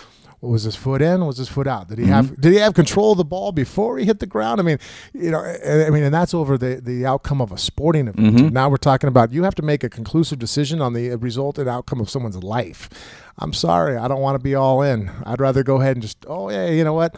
Was his foot in? Was his foot out? Did he Mm-hmm. have? Did he have control of the ball before he hit the ground? I mean, you know, I I mean, and that's over the the outcome of a sporting event. Mm-hmm. Now we're talking about you have to make a conclusive decision on the result and outcome of someone's life. I'm sorry, I don't want to be all in. I'd rather go ahead and just, oh yeah, you know what?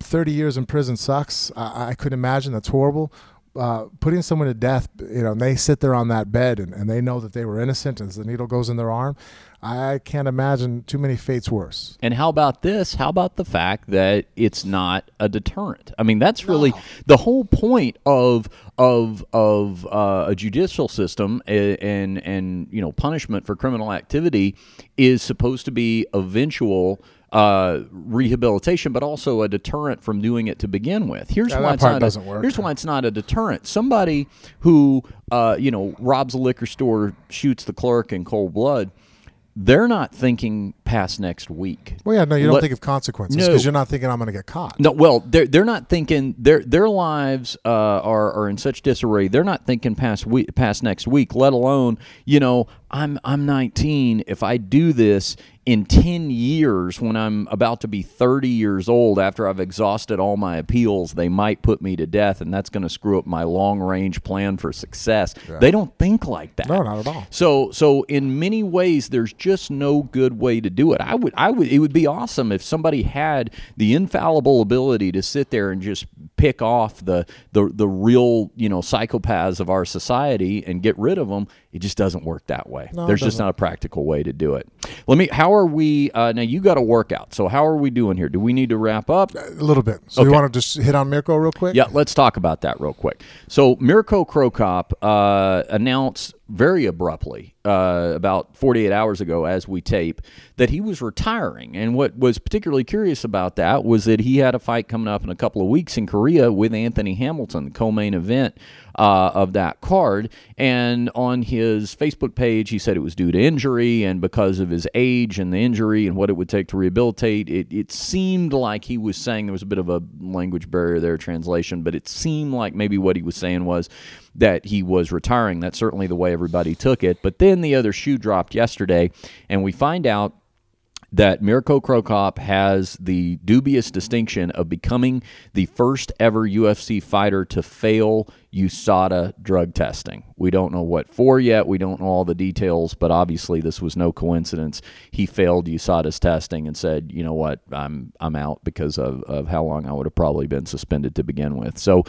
30 years in prison sucks. I, I couldn't imagine. That's horrible. Uh, putting someone to death, you know, and they sit there on that bed and, and they know that they were innocent as the needle goes in their arm. I can't imagine too many fates worse. And how about this? How about the fact that it's not a deterrent? I mean, that's really the whole point of of of uh, a judicial system a- and and you know punishment for criminal activity is supposed to be eventual uh, rehabilitation, but also a deterrent from doing it to begin with. Here's Yeah, why it's not doesn't a, work. Here's why it's not a deterrent. Somebody who uh, you know robs a liquor store, shoots the clerk in cold blood. They're not thinking past next week. Well, yeah, no, you don't Let- think of consequences No. because you're not thinking I'm going to get caught. No, well, they're they're not thinking their their lives uh, are are in such disarray. They're not thinking past week, past next week. Let alone, you know, I'm I'm 19. If I do this in 10 years, when I'm about to be 30 years old, after I've exhausted all my appeals, they might put me to death, and that's going to screw up my long range plan for success. They don't think like that. No, not at all. So so in many ways there's just no good way to do it. I would I would it would be awesome if somebody had the infallible ability to sit there and just pick off the the the real, you know, psychopaths of our society and get rid of them. It just doesn't work that way. No, there's just doesn't. a practical way to do it. Let me how are we uh, now you got a workout. So how are we doing here? Do we need to wrap up? A little bit. So you Okay. want to just hit on Mirko real quick? Yeah, let's talk about that real quick. So Mirko Cro Cop uh, announced very abruptly uh, about 48 hours ago, as we tape, that he was retiring. And what was particularly curious about that was that he had a fight coming up in a couple of weeks in Korea with Anthony Hamilton, the co-main event uh, of that card. And on his Facebook page, he said it was due to injury and because of his age and the injury and what it would take to rehabilitate. It, it seemed like he was saying there was a bit of a language barrier there, translation, but it seemed like maybe what he was saying was that he was retiring. That's certainly the way everybody took it. But then the other shoe dropped yesterday, and we find out that Mirko Cro Cop has the dubious distinction of becoming the first ever UFC fighter to fail USADA drug testing. We don't know what for yet. We don't know all the details, but obviously this was no coincidence. He failed USADA's testing and said, "You know what? I'm I'm out because of, of how long I would have probably been suspended to begin with." So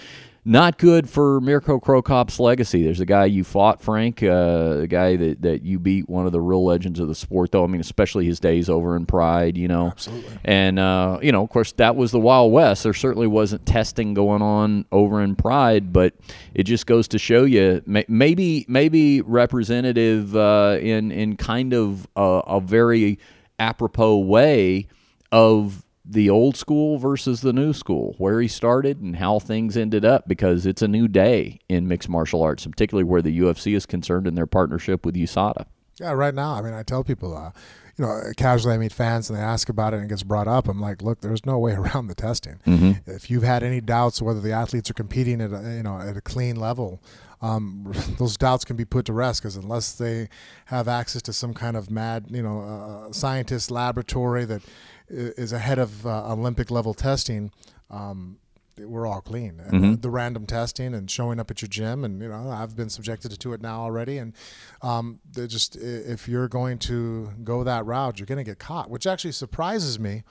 not good for Mirko Cro Cop's legacy. There's a guy you fought, Frank, uh, a guy that, that you beat, one of the real legends of the sport, though. I mean, especially his days over in Pride, you know. Absolutely. And, uh, you know, of course, that was the Wild West. There certainly wasn't testing going on over in Pride, but it just goes to show you maybe maybe representative uh, in, in kind of a, a very apropos way of the old school versus the new school, where he started and how things ended up, because it's a new day in mixed martial arts, particularly where the UFC is concerned in their partnership with USADA. Yeah, right now. I mean, I tell people, uh, you know, casually I meet fans and they ask about it and it gets brought up. I'm like, look, there's no way (laughs) around the testing. If you've had any doubts whether the athletes are competing at a, you know at a clean level, um, (laughs) those doubts can be put to rest because unless they have access to some kind of mad, you know, uh, scientist laboratory that is ahead of uh, Olympic level testing. Um, we're all clean. And Mm-hmm. uh, the random testing and showing up at your gym, and you know, I've been subjected to it now already. And um, just if you're going to go that route, you're going to get caught, which actually surprises me.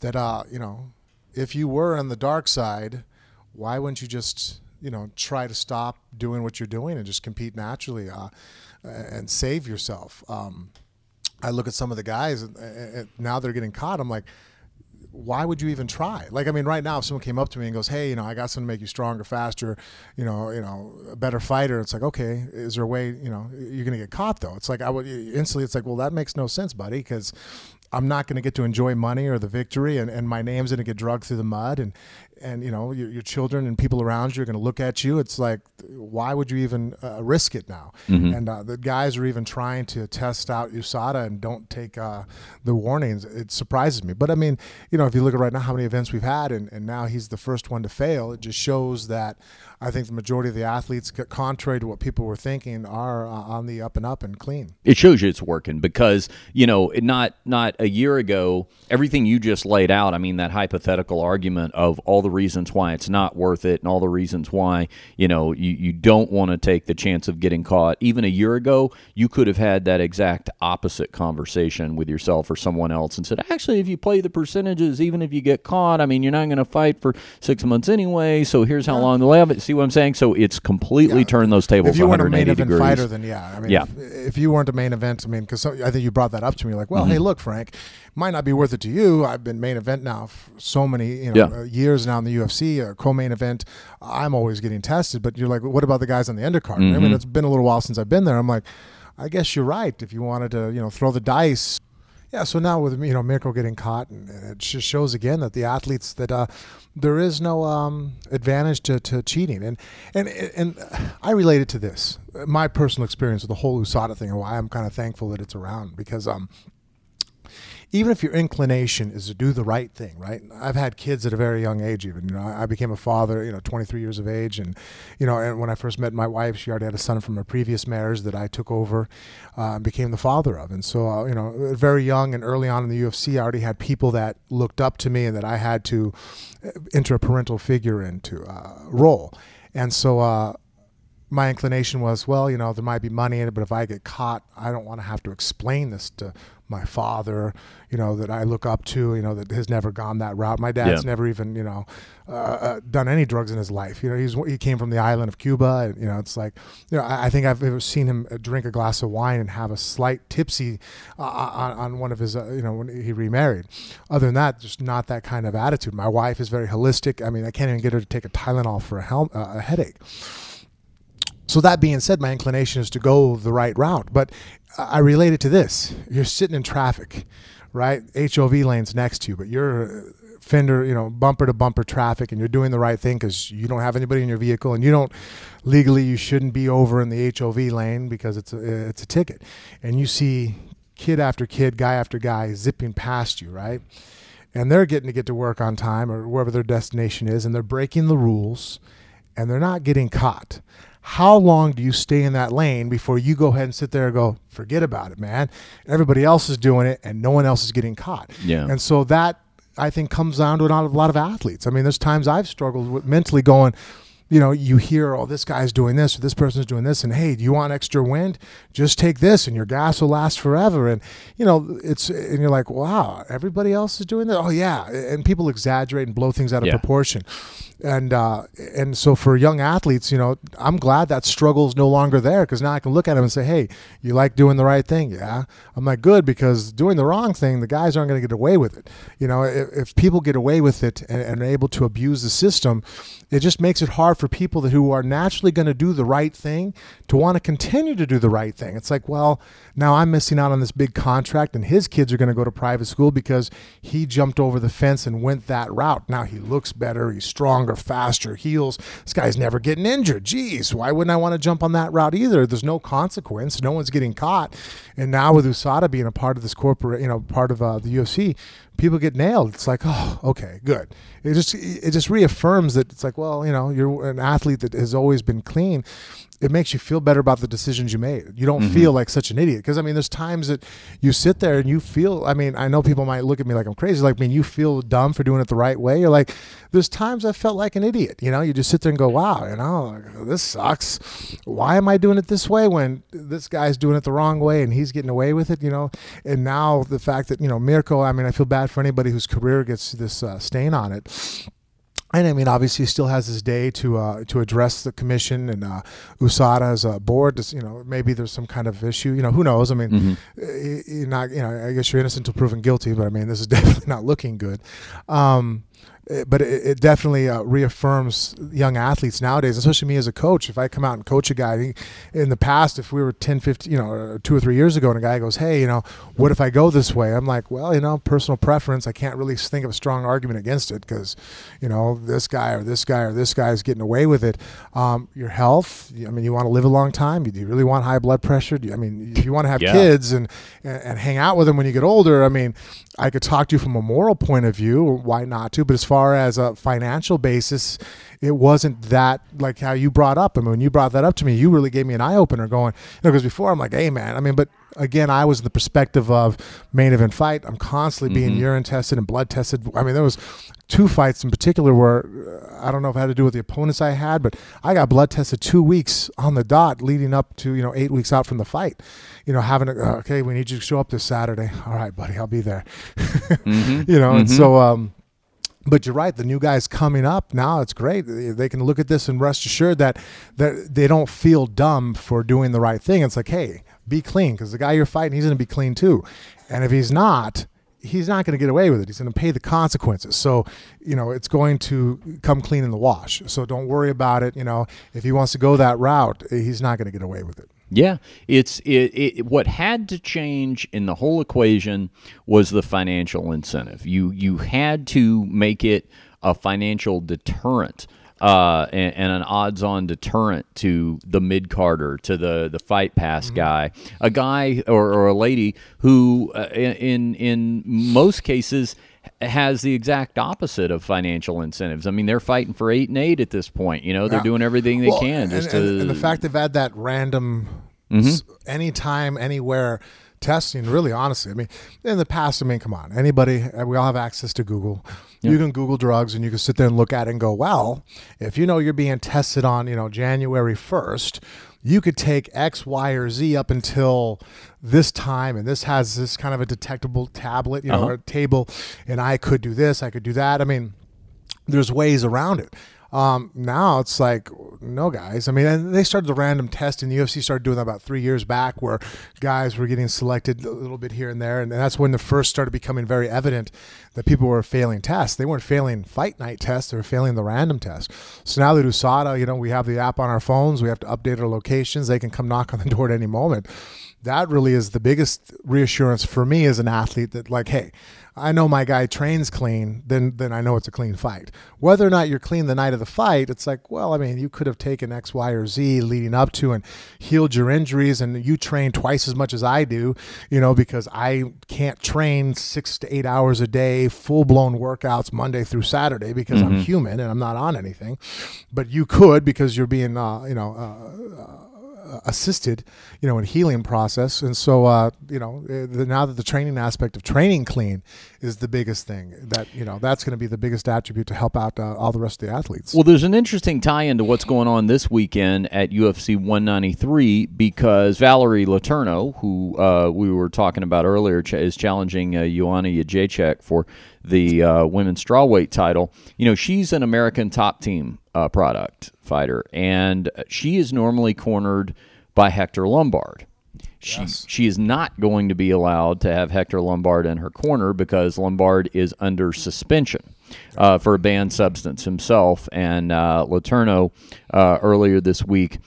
That uh, you know, if you were on the dark side, why wouldn't you just you know try to stop doing what you're doing and just compete naturally uh, and save yourself? Um, I look at some of the guys, and, and now they're getting caught. I'm like, why would you even try? Like, I mean, right now, if someone came up to me and goes, "Hey, you know, I got something to make you stronger, faster, you know, you know, a better fighter," it's like, okay, is there a way? You know, you're gonna get caught though. It's like I would instantly. It's like, well, that makes no sense, buddy, because I'm not going to get to enjoy money or the victory, and, and my name's going to get dragged through the mud, and and you know your, your children and people around you are going to look at you. It's like, why would you even uh, risk it now? Mm-hmm. And uh, the guys are even trying to test out USADA and don't take uh, the warnings. It surprises me, but I mean, you know, if you look at right now how many events we've had, and, and now he's the first one to fail, it just shows that I think the majority of the athletes, contrary to what people were thinking, are uh, on the up and up and clean. It shows you it's working because you know, not not a year ago, everything you just laid out. I mean, that hypothetical argument of all the reasons why it's not worth it and all the reasons why you know you, you don't want to take the chance of getting caught. Even a year ago, you could have had that exact opposite conversation with yourself or someone else and said, actually, if you play the percentages, even if you get caught, I mean, you're not going to fight for six months anyway. So here's how long they'll have it. See what I'm saying? So it's completely Yeah. turned those tables If you weren't a main event degrees. fighter, then yeah. I mean, Yeah. If, if you weren't a main event, I mean, because I think you brought that up to me, like, Mm-hmm. well, hey, look, Frank, might not be worth it to you. I've been main event now for so many you know Yeah. uh, years now in the UFC, a co-main event. I'm always getting tested, but you're like, what about the guys on the undercard? I Mm-hmm. mean, it's been a little while since I've been there. I'm like, I guess you're right. If you wanted to, you know, throw the dice. Yeah, so now with you know Mirko getting caught, and it just shows again that the athletes that uh, there is no um, advantage to, to cheating, and and and I related to this my personal experience with the whole USADA thing, and why I'm kind of thankful that it's around because um, even if your inclination is to do the right thing, right? I've had kids at a very young age. Even you know, I became a father, you know, 23 years of age, and you know, and when I first met my wife, she already had a son from a previous marriage that I took over, uh, and became the father of. And so, uh, you know, very young and early on in the UFC, I already had people that looked up to me and that I had to uh, enter a parental figure into uh, role. And so, uh, my inclination was, well, you know, there might be money in it, but if I get caught, I don't want to have to explain this to my father, you know, that I look up to, you know, that has never gone that route. My dad's Yeah. never even, you know, uh, uh, done any drugs in his life. You know, he's he came from the island of Cuba, and you know, it's like, you know, I, I think I've ever seen him uh, drink a glass of wine and have a slight tipsy uh, on, on one of his, uh, you know, when he remarried. Other than that, just not that kind of attitude. My wife is very holistic. I mean, I can't even get her to take a Tylenol for a, hel- uh, a headache. So that being said, my inclination is to go the right route. But I relate it to this: you're sitting in traffic, right? HOV lanes next to you, but you're uh, fender, you know, bumper to bumper traffic, and you're doing the right thing because you don't have anybody in your vehicle, and you don't legally you shouldn't be over in the HOV lane because it's a it's a ticket, and you see kid after kid, guy after guy zipping past you, right? And they're getting to get to work on time or wherever their destination is, and they're breaking the rules, and they're not getting caught how long do you stay in that lane before you go ahead and sit there and go, forget about it, man? Everybody else is doing it and no one else is getting caught. Yeah. And so that I think comes down to a lot of, a lot of athletes. I mean, there's times I've struggled with mentally going, you know, you hear, oh, this guy's doing this or this person's doing this, and hey, do you want extra wind? Just take this, and your gas will last forever. And you know, it's and you're like, wow, everybody else is doing that. Oh yeah, and people exaggerate and blow things out of Yeah. proportion. And uh, and so for young athletes, you know, I'm glad that struggle is no longer there because now I can look at them and say, hey, you like doing the right thing, yeah? I'm like good because doing the wrong thing, the guys aren't going to get away with it. You know, if, if people get away with it and, and are able to abuse the system, it just makes it hard for people that who are naturally going to do the right thing to want to continue to do the right thing. It's like, well, now I'm missing out on this big contract, and his kids are going to go to private school because he jumped over the fence and went that route. Now he looks better, he's stronger, faster, heals. This guy's never getting injured. Geez, why wouldn't I want to jump on that route either? There's no consequence, no one's getting caught. And now with USADA being a part of this corporate, you know, part of uh, the UFC, people get nailed. It's like, oh, okay, good. It just it just reaffirms that it's like, well, you know, you're an athlete that has always been clean. It makes you feel better about the decisions you made. You don't feel like such an idiot because I mean, there's times that you sit there and you feel. I mean, I know people might look at me like I'm crazy. Like, I mean, you feel dumb for doing it the right way. You're like, there's times I felt like an idiot. You know, you just sit there and go, wow, you know, this sucks. Why am I doing it this way when this guy's doing it the wrong way and he's getting away with it? You know, and now the fact that you know Mirko. I mean, I feel bad for anybody whose career gets this uh, stain on it. And I mean, obviously, he still has his day to uh, to address the commission and uh, USADA's uh, board. To, you know, maybe there's some kind of issue. You know, who knows? I mean, Mhm. you're not. You know, I guess you're innocent until proven guilty. But I mean, this is (laughs) definitely not looking good. Um, but it, it definitely uh, reaffirms young athletes nowadays, especially me as a coach. If I come out and coach a guy, in the past, if we were 10, 15, you know, two or three years ago, and a guy goes, "Hey, you know, what if I go this way?" I'm like, "Well, you know, personal preference. I can't really think of a strong argument against it because, you know, this guy or this guy or this guy is getting away with it. Um, your health. I mean, you want to live a long time. Do you really want high blood pressure? Do you, I mean, if you want to have Yeah. kids and, and and hang out with them when you get older, I mean, I could talk to you from a moral point of view. Why not to? But as far as a financial basis, it wasn't that like how you brought up. I mean, when you brought that up to me, you really gave me an eye opener. Going, you know, because before I'm like, hey man, I mean, but again, I was in the perspective of main event fight. I'm constantly being urine tested and blood tested. I mean, there was two fights in particular where uh, I don't know if it had to do with the opponents I had, but I got blood tested two weeks on the dot leading up to you know eight weeks out from the fight. You know, having a, uh, okay, we need you to show up this Saturday. (laughs) All right, buddy, I'll be there. (laughs) You know, and so um, but you're right. The new guys coming up now, it's great. They they can look at this and rest assured that that they don't feel dumb for doing the right thing. It's like, hey, be clean because the guy you're fighting, he's going to be clean too. And if he's not, he's not going to get away with it. He's going to pay the consequences. So, you know, it's going to come clean in the wash. So don't worry about it. You know, if he wants to go that route, eh, he's not going to get away with it. Yeah, it's it, it. What had to change in the whole equation was the financial incentive. You you had to make it a financial deterrent. Uh, and, and an odds-on deterrent to the mid Carter, to the the fight pass guy, a guy or, or a lady who, uh, in in most cases, has the exact opposite of financial incentives. I mean, they're fighting for eight and eight at this point. You know, they're Yeah. doing everything they Well, can and, just and- to. Mm-hmm. and the fact they've had that random, s- anytime, anywhere testing. Really, honestly, I mean, in the past, I mean, come on, anybody. uh, We all have access to Google. You can Google drugs, and you can sit there and look at it and go, well, if you know you're being tested on, you know, January first. You could take X, Y, or Z up until this time, and this has this kind of a detectable tablet, you know, Uh-huh. or a table, and I could do this, I could do that. I mean, there's ways around it. Um, now it's like, no, guys. I mean, and they started the random testing. The UFC started doing that about three years back, where guys were getting selected a little bit here and there, and that's when the first started becoming very evident that people were failing tests. They weren't failing fight night tests; they were failing the random test. So now that USADA, you know, we have the app on our phones. We have to update our locations. They can come knock on the (laughs) door at any moment. That really is the biggest reassurance for me as an athlete. That like, hey, I know my guy trains clean, then then I know it's a clean fight. Whether or not you're clean the night of the fight, it's like, well, I mean, you could have taken X, Y, or Z leading up to and healed your injuries, and you train twice as much as I do, you know, because I can't train six to eight hours a day, full blown workouts Monday through Saturday because I'm human and I'm not on anything. But you could because you're being, uh, you know. Uh, assisted, you know, in healing process. And so, uh, you know, uh, the, now that the training aspect of training clean is the biggest thing, that you know, that's going to be the biggest attribute to help out uh, all the rest of the athletes. Well, there's an interesting tie into what's going on this weekend at UFC 193 because Valerie Letourneau, who uh, we were talking about earlier, is challenging uh, Joanna Jedrzejczyk for the uh, women's strawweight title. You know, she's an American top team uh, product fighter, and she is normally cornered by Hector Lombard. She, Yes. she is not going to be allowed to have Hector Lombard in her corner because Lombard is under suspension uh, for a banned substance himself. And uh, Letourneau uh, earlier this week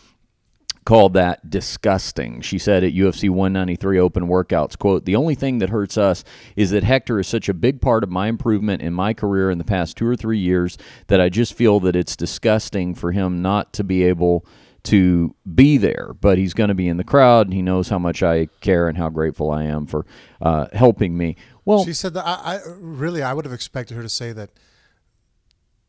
called that disgusting. She said at UFC 193 open workouts, quote, "The only thing that hurts us is that Hector is such a big part of my improvement in my career in the past 2 or 3 years that I just feel that it's disgusting for him not to be able to be there, but he's going to be in the crowd and he knows how much I care and how grateful I am for uh, helping me." Well, she said that I, I really I would have expected her to say that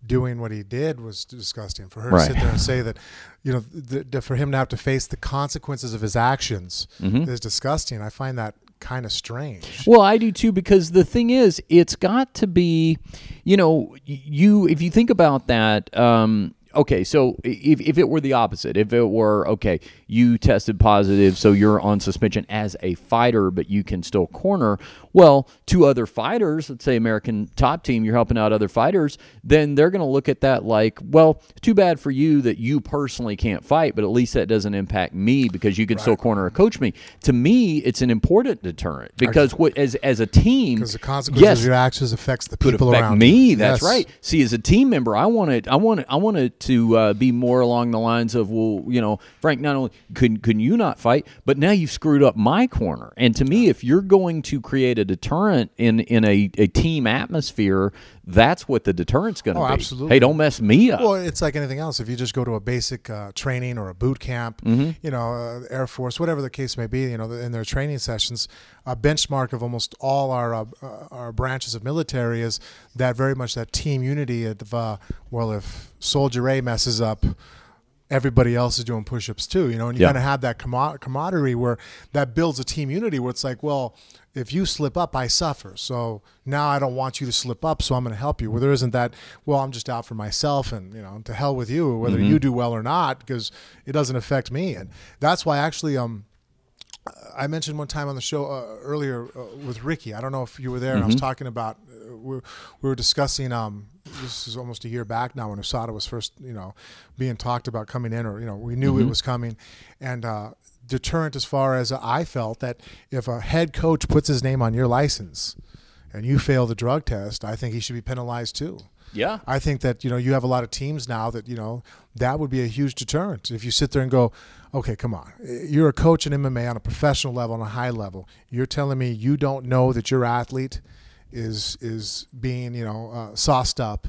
doing what he did was disgusting. For her Right. to sit there and say that, you know, for him to have to face the consequences of his actions Mm-hmm. is disgusting. I find that kind of strange. Well, I do too because the thing is, it's got to be, you know, you if you think about that. Um, okay, so if, if it were the opposite, if it were okay, you tested positive, so you're on suspension as a fighter, but you can still corner. Well to other fighters, let's say American top team, you're helping out other fighters, then they're going to look at that like, well, too bad for you that you personally can't fight, but at least that doesn't impact me because you can right. still corner or coach me. To me, it's an important deterrent because what as as a team, because the consequences yes, of your actions affects the people could affect around me. You. That's yes. right. See, as a team member, I wanted I wanted I wanted to uh, be more along the lines of well, you know, Frank, not only could could you not fight, but now you've screwed up my corner. And to me, if you're going to create a deterrent in in a, a team atmosphere, that's what the deterrent's going to oh, be. Absolutely. Hey, don't mess me up. Well, it's like anything else. If you just go to a basic uh, training or a boot camp, mm-hmm. you know, uh, Air Force, whatever the case may be, you know, in their training sessions, a benchmark of almost all our uh, uh our branches of military is that very much that team unity of uh, well, if Soldier A messes up everybody else is doing push-ups too, you know, and you yeah. kind of have that camaraderie where that builds a team unity where it's like, well, if you slip up, I suffer. So now I don't want you to slip up, so I'm going to help you. Where there isn't that, well, I'm just out for myself and, you know, to hell with you, whether mm-hmm. you do well or not, because it doesn't affect me. And that's why actually, um, I mentioned one time on the show uh, earlier uh, with Ricky. I don't know if you were there, mm-hmm. and I was mm-hmm. talking about uh, we, we were discussing. Um, this is almost a year back now when USADA was first, you know, being talked about coming in, or you know, we knew mm-hmm. it was coming, and uh, deterrent as far as I felt that if a head coach puts his name on your license and you fail the drug test, I think he should be penalized too. Yeah. I think that, you know, you have a lot of teams now that, you know, that would be a huge deterrent. If you sit there and go, okay, come on, you're a coach in MMA on a professional level, on a high level. You're telling me you don't know that your athlete is is being, you know, uh, sauced up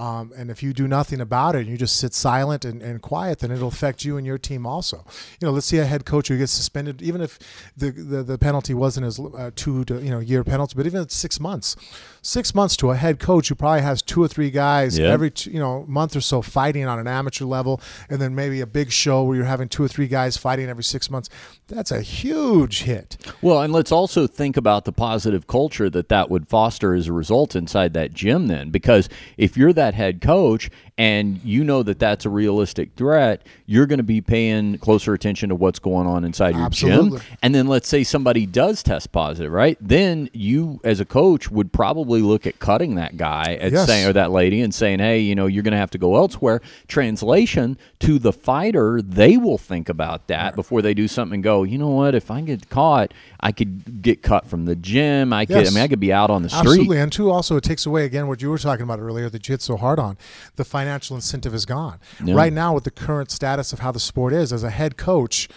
um, and if you do nothing about it and you just sit silent and, and quiet, then it'll affect you and your team also. You know, let's see a head coach who gets suspended, even if the the, the penalty wasn't as uh, two to you know year penalty, but even six months, six months to a head coach who probably has two or three guys yeah. every you know month or so fighting on an amateur level, and then maybe a big show where you're having two or three guys fighting every six months. That's a huge hit. Well, and let's also think about the positive culture that that would foster as a result inside that gym. Then, because if you're that head coach and you know that that's a realistic threat, you're going to be paying closer attention to what's going on inside your Absolutely. gym. And then let's say somebody does test positive, right? Then you, as a coach, would probably look at cutting that guy at yes. saying or that lady and saying, "Hey, you know, you're going to have to go elsewhere." Translation to the fighter, they will think about that right. before they do something and go, "You know what? If I get caught, I could get cut from the gym. I could, yes. I mean, I could be out on the street." Absolutely, and two, also it takes away again what you were talking about earlier that you hit so hard on the financial financial incentive is gone. Yeah. Right now, with the current status of how the sport is, as a head coach,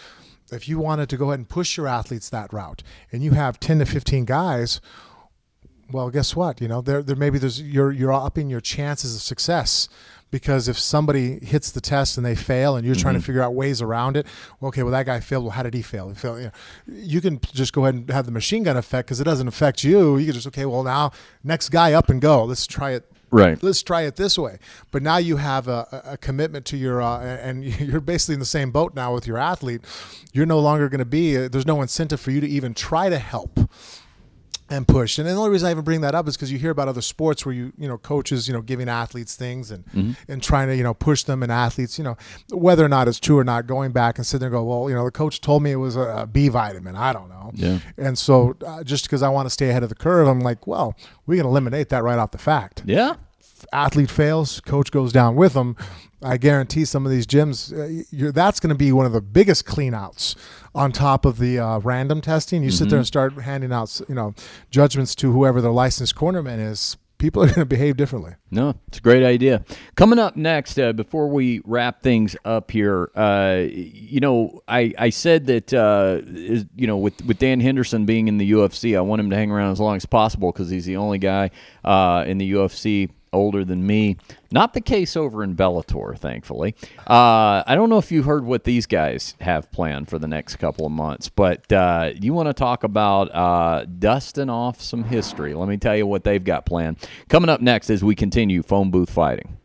if you wanted to go ahead and push your athletes that route, and you have ten to fifteen guys, well, guess what? You know, there, there maybe there's you're you're upping your chances of success because if somebody hits the test and they fail and you're mm-hmm. trying to mm-hmm. figure out ways around it well, okay well that guy failed well how did he fail he failed you, know, you can just go ahead and have the machine gun effect because it doesn't affect you you can just okay well now next guy up and go let's try it Right. Let's try it this way. But now you have a, a commitment to your, uh, and (laughs) you're basically in the same boat now with your athlete. You're no longer going to be, uh, there's no incentive for you to even try to help and push. And the only reason I even bring that up is because you hear about other sports where you, you know, coaches, you know, giving athletes things and mm-hmm. and trying to, you know, push them and athletes, you know, whether or not it's true or not, going back and sitting there and go, well, you know, the coach told me it was a, a B vitamin. I don't know. Yeah. And so uh, just because I want to stay ahead of the curve, I'm like, well, we can eliminate that right off the fact. Yeah athlete fails, coach goes down with them. I guarantee some of these gyms, uh, that's going to be one of the biggest cleanouts on top of the uh, random testing. You mm-hmm. sit there and start handing out, you know, judgments to whoever the licensed cornerman is. People are (laughs) going to behave differently. No, it's a great idea. Coming up next, uh, before we wrap things up here, uh, you know, I, I said that, uh, is, you know, with, with Dan Henderson being in the UFC, I want him to hang around as long as possible because he's the only guy uh, in the UFC older than me. Not the case over in Bellator, thankfully. Uh, I don't know if you heard what these guys have planned for the next couple of months, but uh, you want to talk about uh, dusting off some history. Let me tell you what they've got planned. Coming up next as we continue phone booth fighting.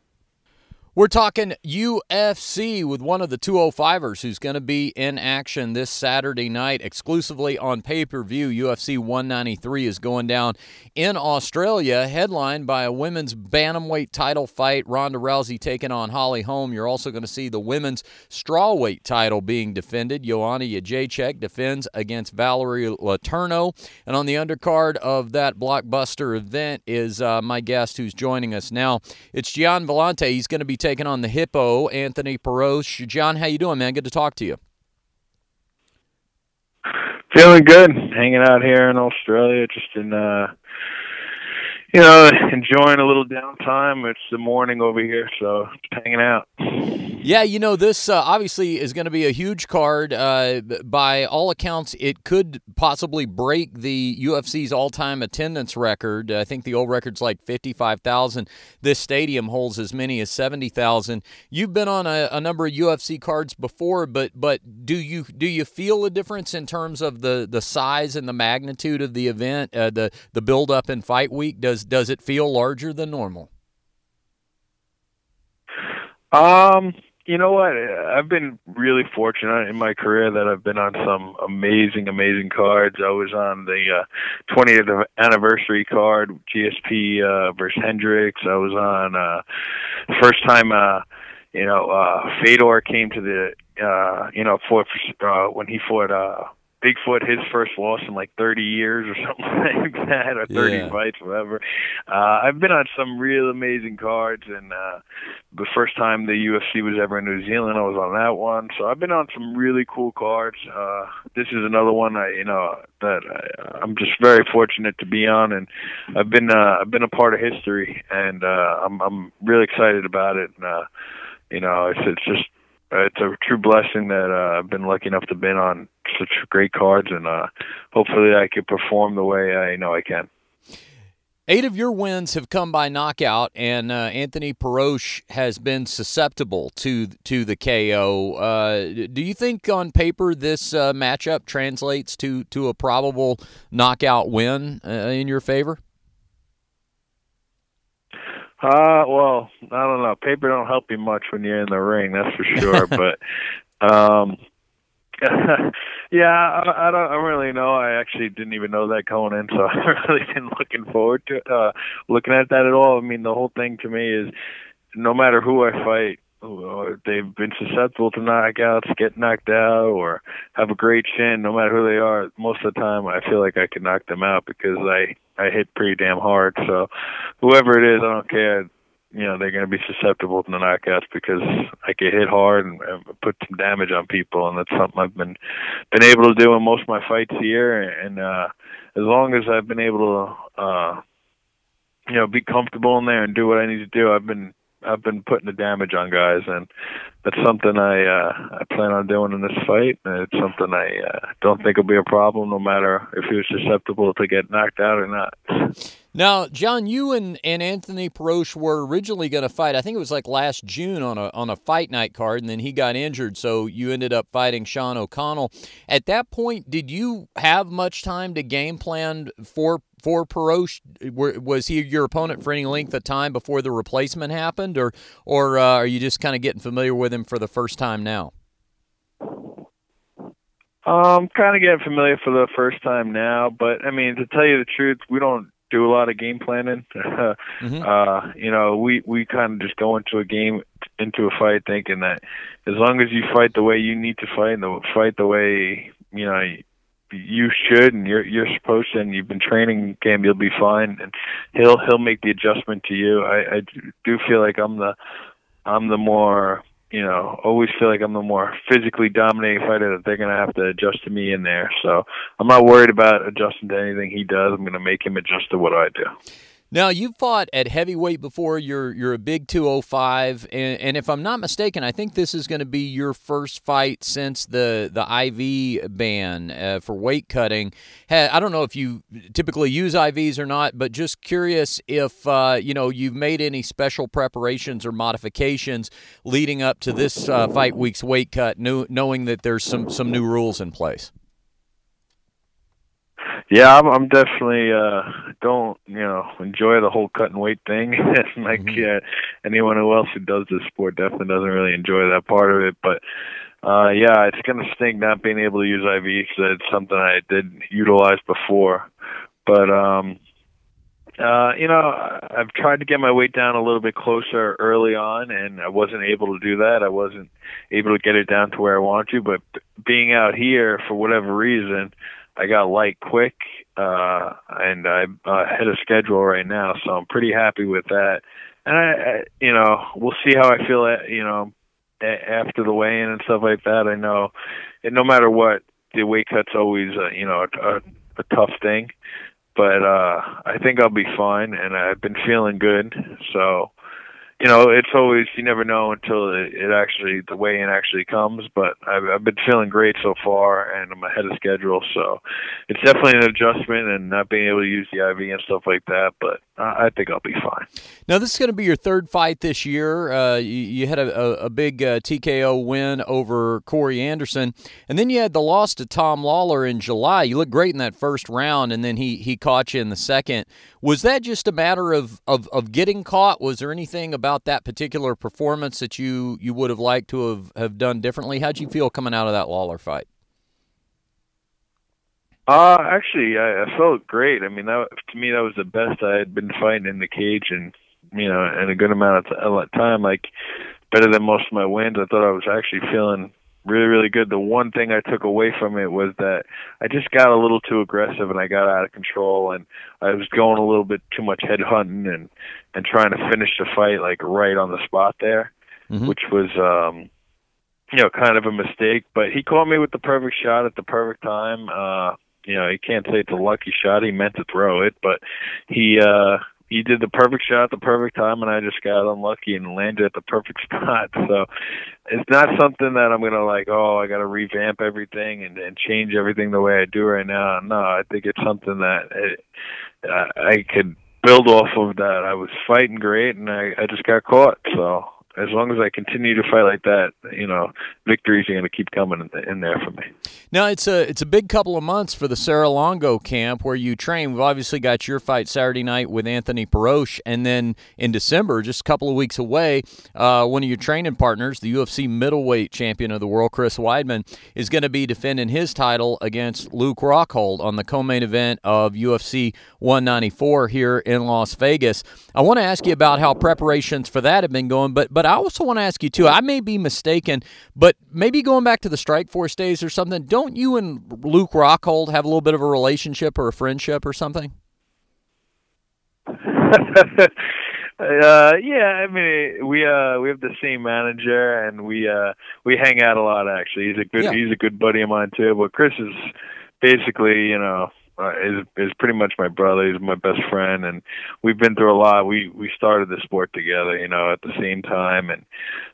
We're talking UFC with one of the 205ers who's going to be in action this Saturday night exclusively on pay per view. UFC 193 is going down in Australia, headlined by a women's bantamweight title fight. Ronda Rousey taking on Holly Holm. You're also going to see the women's strawweight title being defended. Joanna Jedrzejczyk defends against Valerie Letourneau. And on the undercard of that blockbuster event is uh, my guest who's joining us now. It's Gian Villante. He's going to be taking taking on the Hippo, Anthony Perosh. Gian, how you doing, man? Good to talk to you. Feeling good. Hanging out here in Australia, just in uh you know, enjoying a little downtime. It's the morning over here, so hanging out. Yeah, you know, this uh, obviously is going to be a huge card. Uh, by all accounts, it could possibly break the UFC's all-time attendance record. I think the old record's like fifty-five thousand. This stadium holds as many as seventy thousand. You've been on a, a, number of UFC cards before, but but do you do you feel a difference in terms of the the size and the magnitude of the event, uh, the the build-up in fight week? Does does does it feel larger than normal? Um, you know what? I've been really fortunate in my career that I've been on some amazing, amazing cards. I was on the uh, 20th anniversary card, GSP uh, versus Hendricks. I was on uh, first time. Uh, you know, uh, Fedor came to the, uh, you know, uh, when he fought uh, Bigfoot his first loss in like 30 years or (laughs) something like that, or 30 yeah. fights, whatever. Uh, I've been on some real amazing cards, and uh, the first time the UFC was ever in New Zealand, I was on that one. So I've been on some really cool cards. Uh, this is another one I, you know, that I, I'm just very fortunate to be on, and I've been uh, I've been a part of history, and uh, I'm I'm really excited about it. And, uh, you know, it's it's just uh, it's a true blessing that uh, I've been lucky enough to been on such great cards, and uh, hopefully I can perform the way I know I can. Eight of your wins have come by knockout, and uh, Anthony Perosh has been susceptible to to the KO. Uh, do you think, on paper, this uh, matchup translates to to a probable knockout win uh, in your favor? Uh, well, I don't know. Paper don't help you much when you're in the ring, that's for sure. (laughs) but, um, (laughs) yeah, I, I don't. I really know. I actually didn't even know that going in, so (laughs) I've really been looking forward to uh, looking at that at all. I mean, the whole thing to me is, no matter who I fight, they've been susceptible to knockouts, get knocked out, or have a great chin. No matter who they are, most of the time I feel like I can knock them out because I I hit pretty damn hard. So whoever it is, I don't care. You know they're going to be susceptible to the knockouts because I get hit hard and, put some damage on people, and that's something I've been been able to do in most of my fights here. And uh, as long as I've been able to, uh, you know, be comfortable in there and do what I need to do, I've been I've been putting the damage on guys, and that's something I uh, I plan on doing in this fight. And It's something I uh, don't think will be a problem, no matter if was susceptible to get knocked out or not. Now, Gian, you and, and Anthony Perosh were originally going to fight. I think it was like last June on a on a fight night card, and then he got injured, so you ended up fighting Sean O'Connell. At that point, did you have much time to game plan for for Perosh? Was he your opponent for any length of time before the replacement happened, or or uh, are you just kind of getting familiar with him for the first time now? Um, kind of getting familiar for the first time now, but I mean, to tell you the truth, we don't do a lot of game planning. (laughs) mm-hmm. uh, you know, we we kind of just go into a game, into a fight, thinking that as long as you fight the way you need to fight, and the fight the way you know you should and you're you're supposed to and you've been training Cam you'll be fine and he'll he'll make the adjustment to you. I I do feel like I'm the I'm the more you know always feel like I'm the more physically dominating fighter that they're going to have to adjust to me in there. So I'm not worried about adjusting to anything he does. I'm going to make him adjust to what I do now you fought at heavyweight before. You're you're a big 205, and, and if I'm not mistaken, I think this is going to be your first fight since the the IV ban uh, for weight cutting. I don't know if you typically use IVs or not, but just curious if uh, you know you've made any special preparations or modifications leading up to this uh, fight week's weight cut, knowing that there's some some new rules in place. Yeah, I'm, I'm definitely uh, don't you know enjoy the whole cut and weight thing. and (laughs) like mm-hmm. yeah, anyone who else who does this sport definitely doesn't really enjoy that part of it. But uh, yeah, it's gonna stink not being able to use IV because it's something I did utilize before. But um, uh, you know, I've tried to get my weight down a little bit closer early on, and I wasn't able to do that. I wasn't able to get it down to where I want to. But being out here for whatever reason, I got light quick, uh, and I'm uh, ahead of schedule right now, so I'm pretty happy with that. And I, I you know, we'll see how I feel. At, you know, after the weigh-in and stuff like that. I know, and no matter what, the weight cut's always, uh, you know, a, a, a tough thing but uh I think I'll be fine and I've been feeling good. So you know, it's always you never know until it, it actually the weigh in actually comes. But I've, I've been feeling great so far, and I'm ahead of schedule. So it's definitely an adjustment, and not being able to use the IV and stuff like that. But I, I think I'll be fine. Now this is going to be your third fight this year. Uh, you, you, had a, a, a big uh, TKO win over Corey Anderson, and then you had the loss to Tom Lawlor in July. You looked great in that first round, and then he he caught you in the second. Was that just a matter of, of, of getting caught? Was there anything about that particular performance that you, you would have liked to have, have done differently? How'd you feel coming out of that Lawlor fight? Uh, actually, I, I felt great. I mean, that to me that was the best I had been fighting in the cage, and you know, in a good amount of time, like better than most of my wins. I thought I was actually feeling really really good. The one thing I took away from it was that I just got a little too aggressive and I got out of control and I was going a little bit too much head hunting and and trying to finish the fight like right on the spot there, mm-hmm. which was um you know kind of a mistake. But he caught me with the perfect shot at the perfect time. Uh you know, you can't say it's a lucky shot. He meant to throw it, but he uh he did the perfect shot at the perfect time, and I just got unlucky and landed at the perfect (laughs) spot. So it's not something that I'm gonna like. Oh, I got to revamp everything and, and change everything the way I do right now. No, I think it's something that it, I, I could build off of. That I was fighting great, and I, I just got caught. So as long as I continue to fight like that, you know, victories are going to keep coming in, in, there for me. Now it's a it's a big couple of months for the Serra-Longo camp where you train. We've obviously got your fight Saturday night with Anthony Perosh, and then in December, just a couple of weeks away, uh, one of your training partners, the UFC middleweight champion of the world, Chris Weidman, is going to be defending his title against Luke Rockhold on the co-main event of UFC 194 here in Las Vegas. I want to ask you about how preparations for that have been going, but but I also want to ask you too. I may be mistaken, but maybe going back to the Strikeforce days or something. Don't you and Luke Rockhold have a little bit of a relationship or a friendship or something? (laughs) uh, yeah, I mean, we uh we have the same manager and we uh we hang out a lot. Actually, he's a good yeah. he's a good buddy of mine too. But Chris is basically, you know, uh, is is pretty much my brother. He's my best friend, and we've been through a lot. We we started the sport together, you know, at the same time, and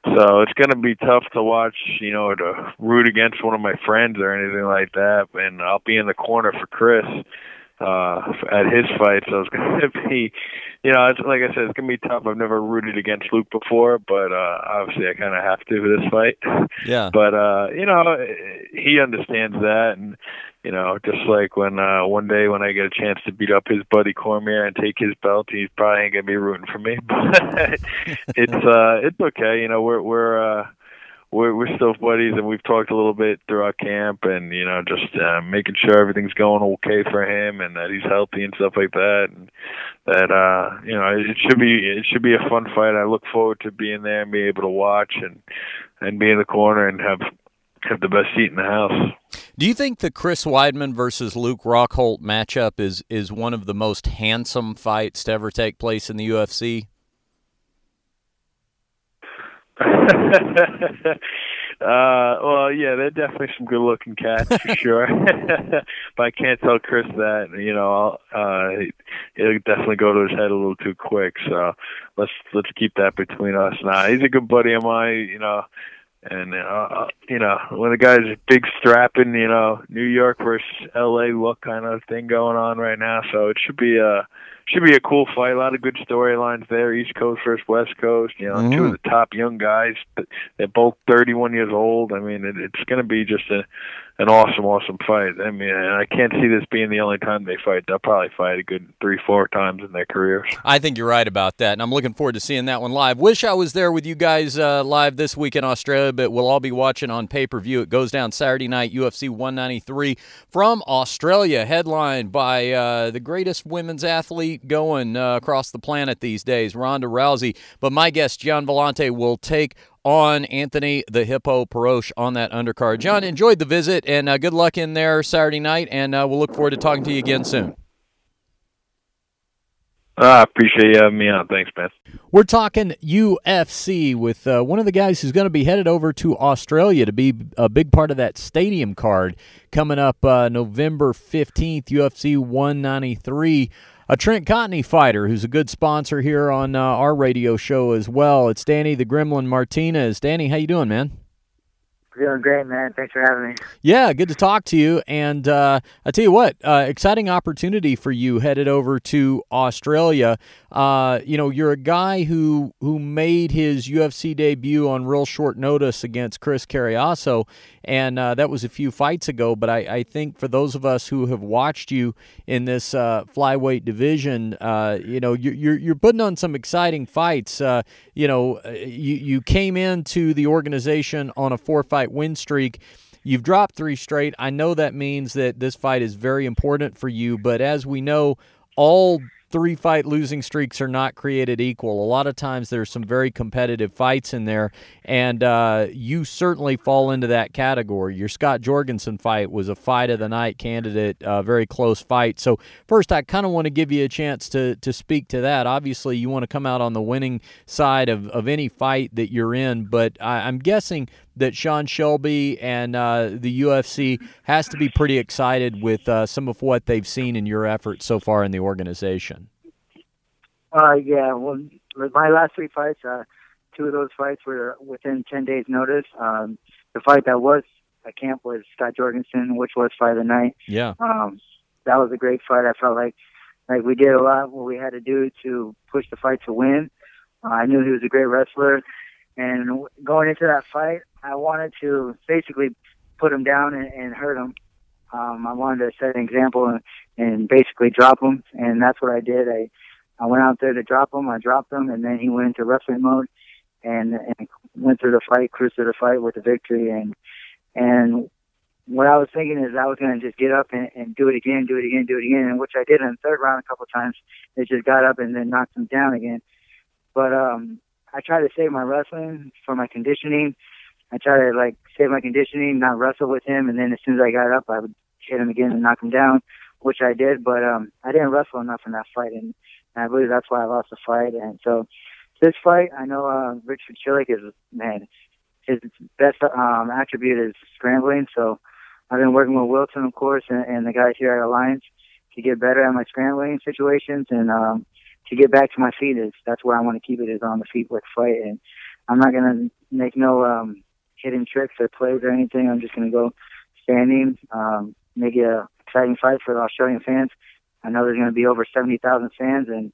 so it's gonna be tough to watch, you know, to root against one of my friends or anything like that. And I'll be in the corner for Chris uh at his fight so it's (laughs) gonna be you know it's like i said it's gonna be tough i've never rooted against luke before but uh obviously i kind of have to for this fight yeah but uh you know he understands that and you know, just like when uh one day when I get a chance to beat up his buddy Cormier and take his belt, he's probably ain't gonna be rooting for me. (laughs) But (laughs) it's uh it's okay, you know, we're we're uh we're we're still buddies and we've talked a little bit throughout camp and, you know, just uh making sure everything's going okay for him and that he's healthy and stuff like that and that uh you know, it should be it should be a fun fight. I look forward to being there and being able to watch and and be in the corner and have have the best seat in the house. Do you think the Chris Weidman versus Luke Rockhold matchup is is one of the most handsome fights to ever take place in the UFC? (laughs) uh, well, yeah, they're definitely some good-looking cats for (laughs) sure. (laughs) but I can't tell Chris that. You know, uh, he'll definitely go to his head a little too quick. So let's let's keep that between us. Now, he's a good buddy of mine. You know, and uh, you know when the guy's big strapping, you know New York versus L.A. look kind of thing going on right now. So it should be a should be a cool fight. A lot of good storylines there. East Coast versus West Coast. You know, mm-hmm. two of the top young guys. They're both 31 years old. I mean, it, it's going to be just a an awesome, awesome fight. I mean, I can't see this being the only time they fight. They'll probably fight a good three, four times in their careers. I think you're right about that, and I'm looking forward to seeing that one live. Wish I was there with you guys uh, live this week in Australia, but we'll all be watching on pay per view. It goes down Saturday night, UFC 193 from Australia, headlined by uh, the greatest women's athlete going uh, across the planet these days, Ronda Rousey. But my guest, Gian Villante, will take on Anthony the Hippo Perosh on that undercard. Gian, enjoyed the visit and uh, good luck in there Saturday night, and uh, we'll look forward to talking to you again soon. I uh, appreciate you having me on. Thanks, man. We're talking UFC with uh, one of the guys who's going to be headed over to Australia to be a big part of that stadium card coming up uh, November 15th, UFC 193 a Trent Cotney fighter who's a good sponsor here on uh, our radio show as well. It's Danny the Gremlin Martinez. Danny, how you doing, man? Doing great, man. Thanks for having me. Yeah, good to talk to you. And uh, I tell you what, uh, exciting opportunity for you headed over to Australia. Uh, you know, you're a guy who who made his UFC debut on real short notice against Chris Cariaso, and uh, that was a few fights ago. But I, I, think for those of us who have watched you in this uh, flyweight division, uh, you know, you're you're putting on some exciting fights. you know, you you came into the organization on a four fight fight win streak. You've dropped three straight. I know that means that this fight is very important for you, but as we know, all three fight losing streaks are not created equal. A lot of times there's some very competitive fights in there, and uh, you certainly fall into that category. Your Scott Jorgensen fight was a fight of the night candidate, a very close fight. So first, I kind of want to give you a chance to to speak to that. Obviously, you want to come out on the winning side of, of any fight that you're in, but I, am guessing that Sean Shelby and uh, the UFC has to be pretty excited with uh, some of what they've seen in your efforts so far in the organization. Uh, yeah, well, my last three fights, uh, two of those fights were within 10 days' notice. Um, the fight that was at camp was Scott Jorgensen, which was fight of the night. Yeah. Um, that was a great fight. I felt like like we did a lot what we had to do to push the fight to win. Uh, I knew he was a great wrestler, and going into that fight, I wanted to basically put him down and, and hurt him. Um, I wanted to set an example and, and basically drop him, and that's what I did. I I went out there to drop him. I dropped him, and then he went into wrestling mode and and went through the fight, cruised through the fight with the victory. And and what I was thinking is I was going to just get up and, and do it again, do it again, do it again, which I did in the third round a couple times. They just got up and then knocked him down again. But um, I try to save my wrestling for my conditioning. I try to like save my conditioning, not wrestle with him, and then as soon as I got up, I would hit him again and knock him down, which I did. But um, I didn't wrestle enough in that fight, and I believe that's why I lost the fight. And so this fight, I know uh, Richie Vaculik is man. His best um, attribute is scrambling. So I've been working with Wilson, of course, and, and the guys here at Alliance to get better at my scrambling situations and um, to get back to my feet. Is that's where I want to keep it is on the feet with fight. And I'm not gonna make no um, hidden tricks or plays or anything. I'm just gonna go standing, um, make it a exciting fight for the Australian fans I know there's to be over 70,000 fans, and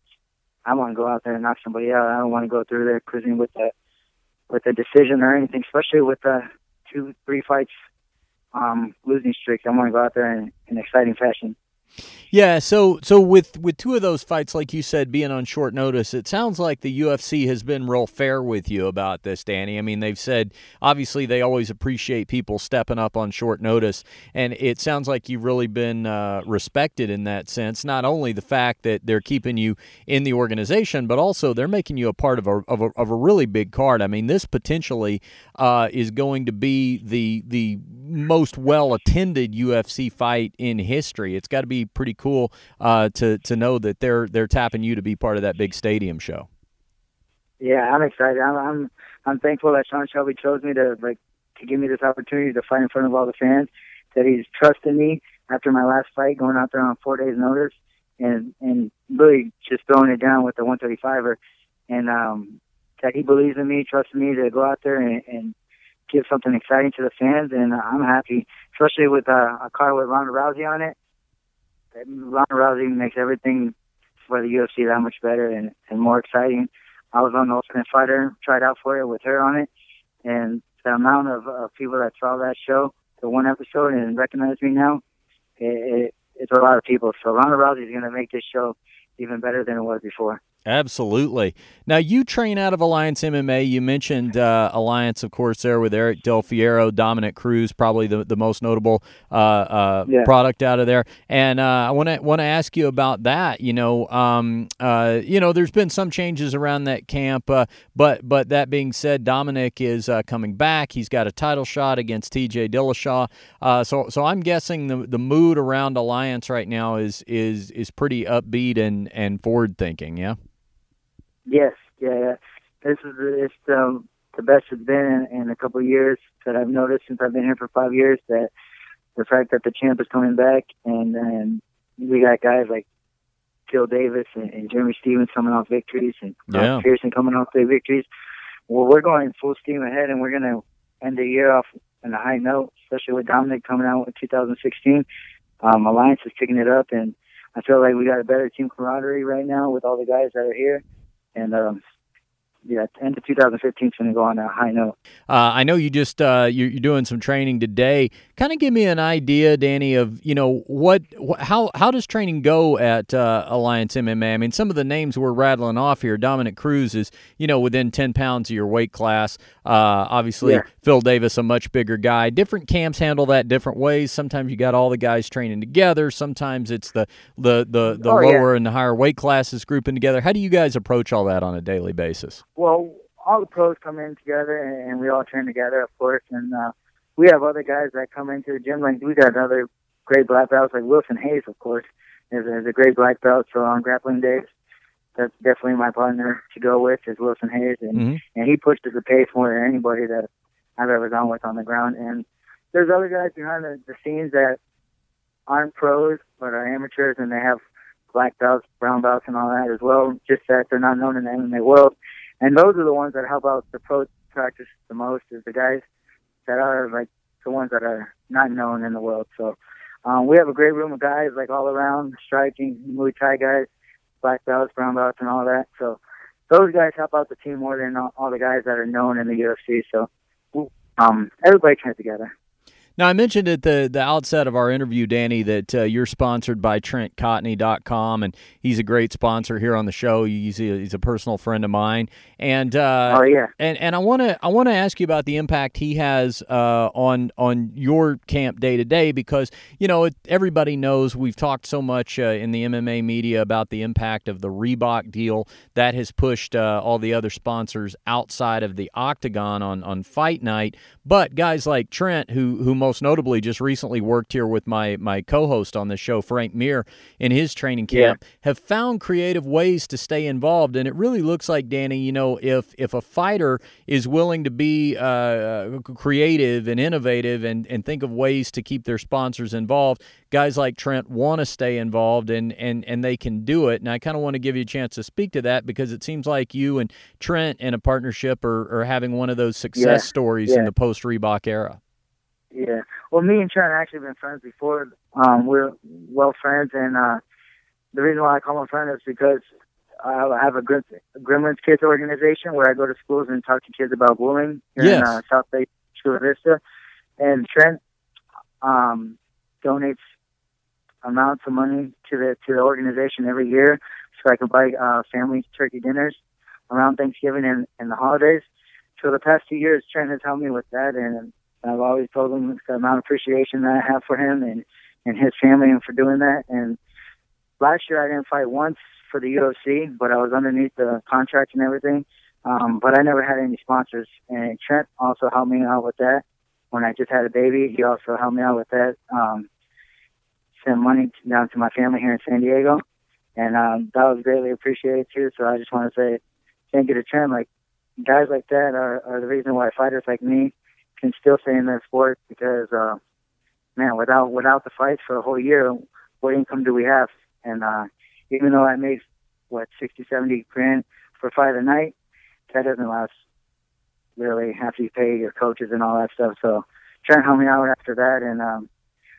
I want to go out there and knock somebody out. I don't want to go through there cruising with a with a decision or anything, especially with the two, three fights um, losing streaks. I want to go out there in, in exciting fashion. Yeah, so so with with two of those fights, like you said, being on short notice, it sounds like the UFC has been real fair with you about this, Danny. I mean, they've said obviously they always appreciate people stepping up on short notice, and it sounds like you've really been uh, respected in that sense. Not only the fact that they're keeping you in the organization, but also they're making you a part of a of a, of a really big card. I mean, this potentially uh, is going to be the the most well attended UFC fight in history. It's got to be pretty cool uh, to to know that they're they're tapping you to be part of that big stadium show. Yeah, I'm excited. I'm I'm, I'm thankful that Sean Shelby chose me to like to give me this opportunity to fight in front of all the fans. That he's trusted me after my last fight, going out there on four days' notice, and and really just throwing it down with the 135er, and um, that he believes in me, trusts me to go out there and, and give something exciting to the fans, and I'm happy, especially with uh, a car with Ronda Rousey on it. Ronda Rousey makes everything for the UFC that much better and, and more exciting. I was on the Ultimate Fighter, tried out for it with her on it, and the amount of uh, people that saw that show, the one episode, and recognize me now, it, it, it's a lot of people. So Ronda Rousey is going to make this show even better than it was before. Absolutely. Now, you train out of Alliance MMA. You mentioned uh, Alliance, of course, there with Eric Del Fierro, Dominick Cruz, probably the, the most notable uh, uh, yeah. product out of there. And uh, I want to want to ask you about that. You know, um, uh, you know, there's been some changes around that camp, uh, but but that being said, Dominick is coming back. He's got a title shot against T.J. Dillashaw. so so I'm guessing the the mood around Alliance right now is is is pretty upbeat and and forward thinking. Yeah. Yes, yeah, yeah. This is it's um, the best it's been in, in a couple of years that I've noticed since I've been here for five years. That the fact that the champ is coming back, and and we got guys like Phil Davis and, and Jeremy Stephens coming off victories, and yeah. Pearson coming off big victories. Well, we're going full steam ahead, and we're going to end the year off on a high note, especially with Dominick coming out in 2016. Um, Alliance is picking it up, and I feel like we got a better team camaraderie right now with all the guys that are here and um, yeah, end of 2015 is going to go on a high note. Uh, I know you just uh, you're, you're, doing some training today. Kind of give me an idea, Danny, of you know what, how how does training go at uh, Alliance MMA? I mean, some of the names we're rattling off here. Dominick Cruz is you know within 10 pounds of your weight class. Uh, obviously, yeah. Phil Davis, a much bigger guy. Different camps handle that different ways. Sometimes you got all the guys training together. Sometimes it's the the the, the oh, lower yeah. and the higher weight classes grouping together. How do you guys approach all that on a daily basis? Well, all the pros come in together and, we all train together, of course. And uh, we have other guys that come into the gym. Like we got other great black belts, like Wilson Reis, of course, is, is a great black belt. So on grappling days, that's definitely my partner to go with is Wilson Reis, and mm-hmm. and he pushes the pace more than anybody that I've ever gone with on the ground. And there's other guys behind the, the scenes that aren't pros but are amateurs, and they have black belts, brown belts, and all that as well. Just that they're not known in the MMA world and those are the ones that help out the pro practice the most is the guys that are like the ones that are not known in the world. So um, we have a great room of guys like all around striking, Muay Thai guys, black belts, brown belts, and all that. So those guys help out the team more than all, all the guys that are known in the UFC. So um, everybody trains together. Now, I mentioned at the, the outset of our interview, Danny, that uh, you're sponsored by TrentCotney.com, and he's a great sponsor here on the show. He's a, he's a personal friend of mine, and uh, oh yeah, and and I want to I want to ask you about the impact he has uh, on on your camp day to day because you know it, everybody knows we've talked so much uh, in the MMA media about the impact of the Reebok deal that has pushed uh, all the other sponsors outside of the octagon on on fight night, but guys like Trent who who most most notably just recently worked here with my my co-host on the show, Frank Mir, in his training camp, yeah. have found creative ways to stay involved. And it really looks like Danny, you know, if if a fighter is willing to be uh, creative and innovative and and think of ways to keep their sponsors involved, guys like Trent want to stay involved and and and they can do it. And I kind of want to give you a chance to speak to that because it seems like you and Trent in a partnership are, are having one of those success yeah. stories yeah. in the post Reebok era. Yeah. Well, me and Trent actually been friends before. Um, we're well friends, and uh, the reason why I call him a friend is because I have a Gremlins Kids organization where I go to schools and talk to kids about bullying here yes. in uh, South Bay Chula Vista. And Trent um, donates amounts of money to the to the organization every year, so I can buy uh, families turkey dinners around Thanksgiving and, and the holidays. So the past two years, Trent has helped me with that, and I've always told him the amount of appreciation that I have for him and and his family and for doing that. And last year I didn't fight once for the UFC, but I was underneath the contract and everything. Um, but I never had any sponsors. And Trent also helped me out with that. When I just had a baby, he also helped me out with that. Um, sent money down to my family here in San Diego, and um, that was greatly appreciated too. So I just want to say thank you to Trent. Like guys like that are, are the reason why fighters like me can still stay in that sport because, uh, man, without without the fights for a whole year, what income do we have? And uh, even though I make what sixty, seventy grand for a fight a night, that doesn't last really after you pay your coaches and all that stuff. So trying to help me out after that and um,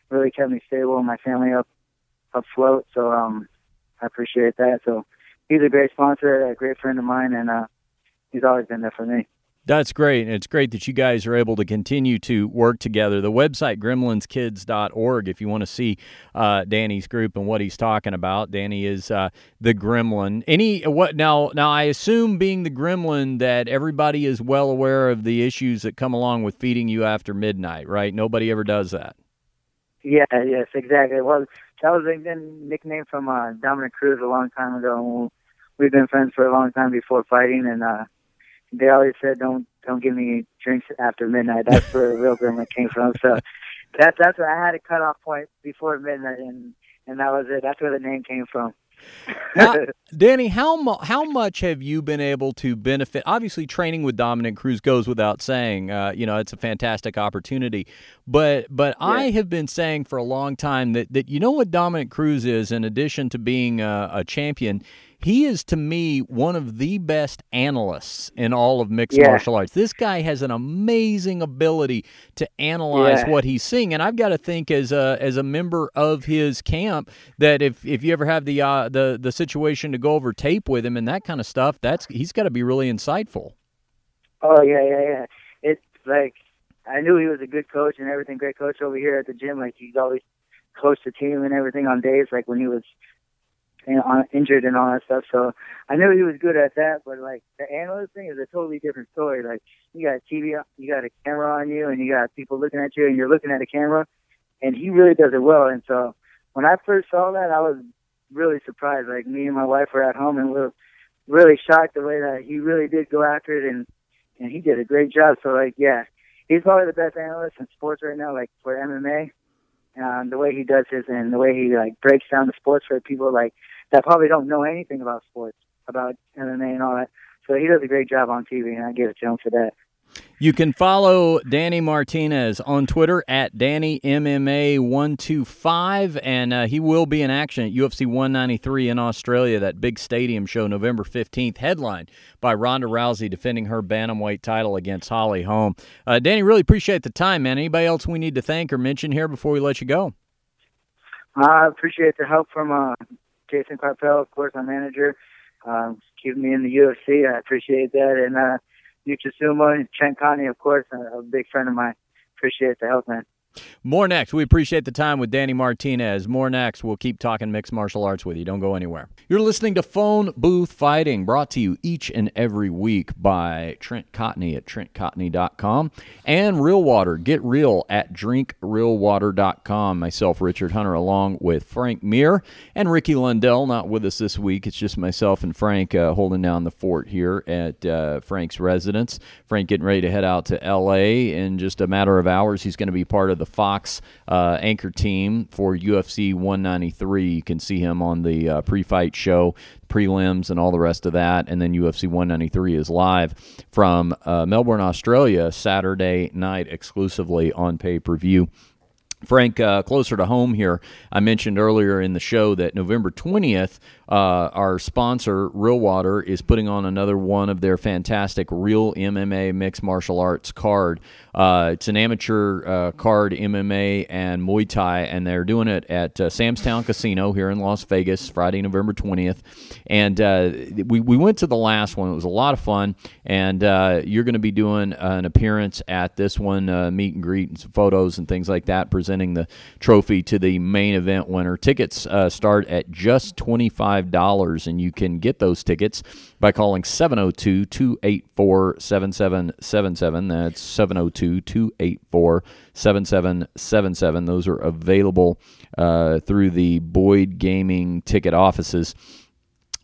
really kept me stable and my family up afloat. So um, I appreciate that. So he's a great sponsor, a great friend of mine, and uh, he's always been there for me. That's great. And It's great that you guys are able to continue to work together. The website, gremlinskids.org, if you want to see uh, Danny's group and what he's talking about. Danny is uh, the gremlin. Any what now? Now, I assume being the gremlin that everybody is well aware of the issues that come along with feeding you after midnight, right? Nobody ever does that. Yeah, yes, exactly. Well, that was a nickname from uh, Dominick Cruz a long time ago. We've been friends for a long time before fighting, and uh, they always said, "Don't don't give me drinks after midnight." That's where the real grandma came from. So that's that's where I had a cutoff point before midnight, and and that was it. That's where the name came from. how, (laughs) Danny, how mu- how much have you been able to benefit? Obviously, training with Dominick Cruz goes without saying. Uh, you know, it's a fantastic opportunity. But but yeah. I have been saying for a long time that that you know what Dominick Cruz is, in addition to being a, a champion he is to me one of the best analysts in all of mixed yeah. martial arts. This guy has an amazing ability to analyze yeah. what he's seeing, and I've got to think as a as a member of his camp that if if you ever have the uh, the the situation to go over tape with him and that kind of stuff, that's he's got to be really insightful. Oh yeah, yeah, yeah. It's like I knew he was a good coach and everything. Great coach over here at the gym. Like he's always coached the team and everything on days like when he was know, injured and all that stuff. So I knew he was good at that, but like the analyst thing is a totally different story. Like you got a TV, you got a camera on you, and you got people looking at you, and you're looking at a camera, and he really does it well. And so when I first saw that, I was really surprised. Like me and my wife were at home, and we were really shocked the way that he really did go after it, and and he did a great job. So like, yeah, he's probably the best analyst in sports right now, like for MMA. Um, the way he does his and the way he like breaks down the sports for people like that probably don't know anything about sports, about MMA and all that. So he does a great job on TV, and I give it to him for that. You can follow Danny Martinez on Twitter at DannyMMA125, and uh, he will be in action at UFC 193 in Australia, that big stadium show November 15th, headlined by Ronda Rousey defending her bantamweight title against Holly Holm. Uh, Danny, really appreciate the time, man. Anybody else we need to thank or mention here before we let you go? I appreciate the help from uh, Jason Carpel, of course, our manager, um, keeping me in the UFC. I appreciate that. And uh, Yuchasuma and Trent Cotney, of course, a, a big friend of mine. Appreciate the help, man. More next. We appreciate the time with Danny Martinez. More next. We'll keep talking mixed martial arts with you. Don't go anywhere. You're listening to Phone Booth Fighting, brought to you each and every week by Trent Cotney at trentcotney.com and Real Water. Get real at drinkrealwater.com. Myself, Richard Hunter, along with Frank Mir and Ricky Lundell, not with us this week. It's just myself and Frank uh, holding down the fort here at uh, Frank's residence. Frank getting ready to head out to L.A. in just a matter of hours. He's going to be part of the Fox uh, anchor team for UFC 193. You can see him on the uh, pre-fight show, prelims, and all the rest of that. And then UFC 193 is live from uh, Melbourne, Australia, Saturday night exclusively on pay-per-view. Frank, uh, closer to home here, I mentioned earlier in the show that November 20th, uh, our sponsor, Real Water, is putting on another one of their fantastic Real MMA Mixed Martial Arts card. Uh, it's an amateur uh, card, MMA and Muay Thai, and they're doing it at uh, Sam's Town Casino here in Las Vegas, Friday, November 20th. And uh, we, we went to the last one. It was a lot of fun. And uh, you're going to be doing an appearance at this one, uh, meet and greet and some photos and things like that, presenting the trophy to the main event winner. Tickets start at just $25, and you can get those tickets by calling 702 284 7777. That's 702 284 7777. Those are available uh, through the Boyd Gaming ticket offices.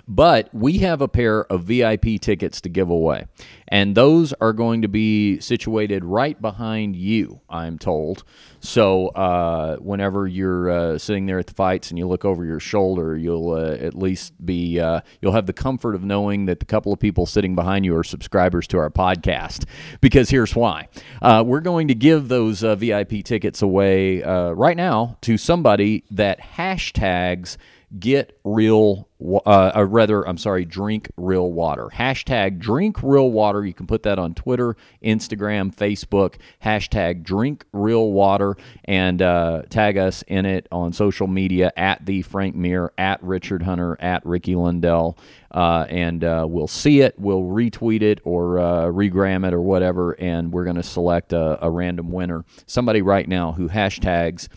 But we have a pair of VIP tickets to give away. And those are going to be situated right behind you, I'm told. So uh, whenever you're uh, sitting there at the fights and you look over your shoulder, you'll uh, at least be, uh, you'll have the comfort of knowing that the couple of people sitting behind you are subscribers to our podcast. (laughs) Because here's why uh, we're going to give those uh, VIP tickets away right now to somebody that hashtags get real, uh, or rather, I'm sorry, drink real water. Hashtag drink real water. You can put that on Twitter, Instagram, Facebook. Hashtag drink real water and uh, tag us in it on social media at the Frank Mir, at Richard Hunter, at Ricky Lundell. Uh, and uh, we'll see it, we'll retweet it or uh, regram it or whatever, and we're going to select a, a random winner. Somebody right now who hashtags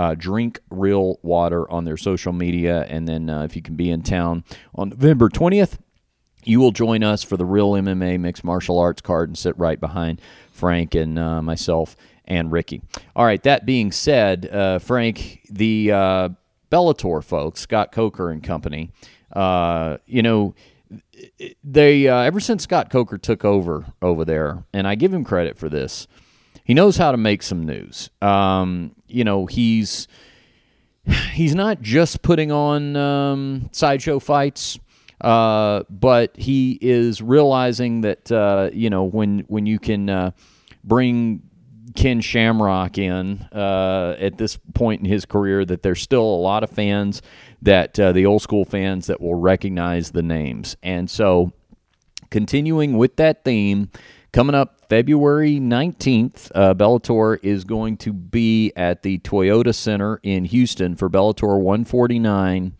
uh, drink real water on their social media. And then uh, if you can be in town on November 20th, you will join us for the Real MMA Mixed Martial Arts card and sit right behind Frank and uh, myself and Ricky. All right, that being said, uh, Frank, the uh, Bellator folks, Scott Coker and company, uh, you know, they ever since Scott Coker took over over there, and I give him credit for this he knows how to make some news. Um, you know, he's he's not just putting on um, sideshow fights, uh, but he is realizing that uh, you know when when you can uh, bring Ken Shamrock in uh, at this point in his career, that there's still a lot of fans that uh, the old school fans that will recognize the names, and so continuing with that theme. Coming up February 19th, uh, Bellator is going to be at the Toyota Center in Houston for Bellator 149.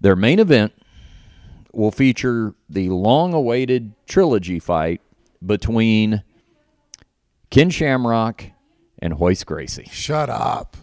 Their main event will feature the long awaited trilogy fight between Ken Shamrock and Royce Gracie. Shut up.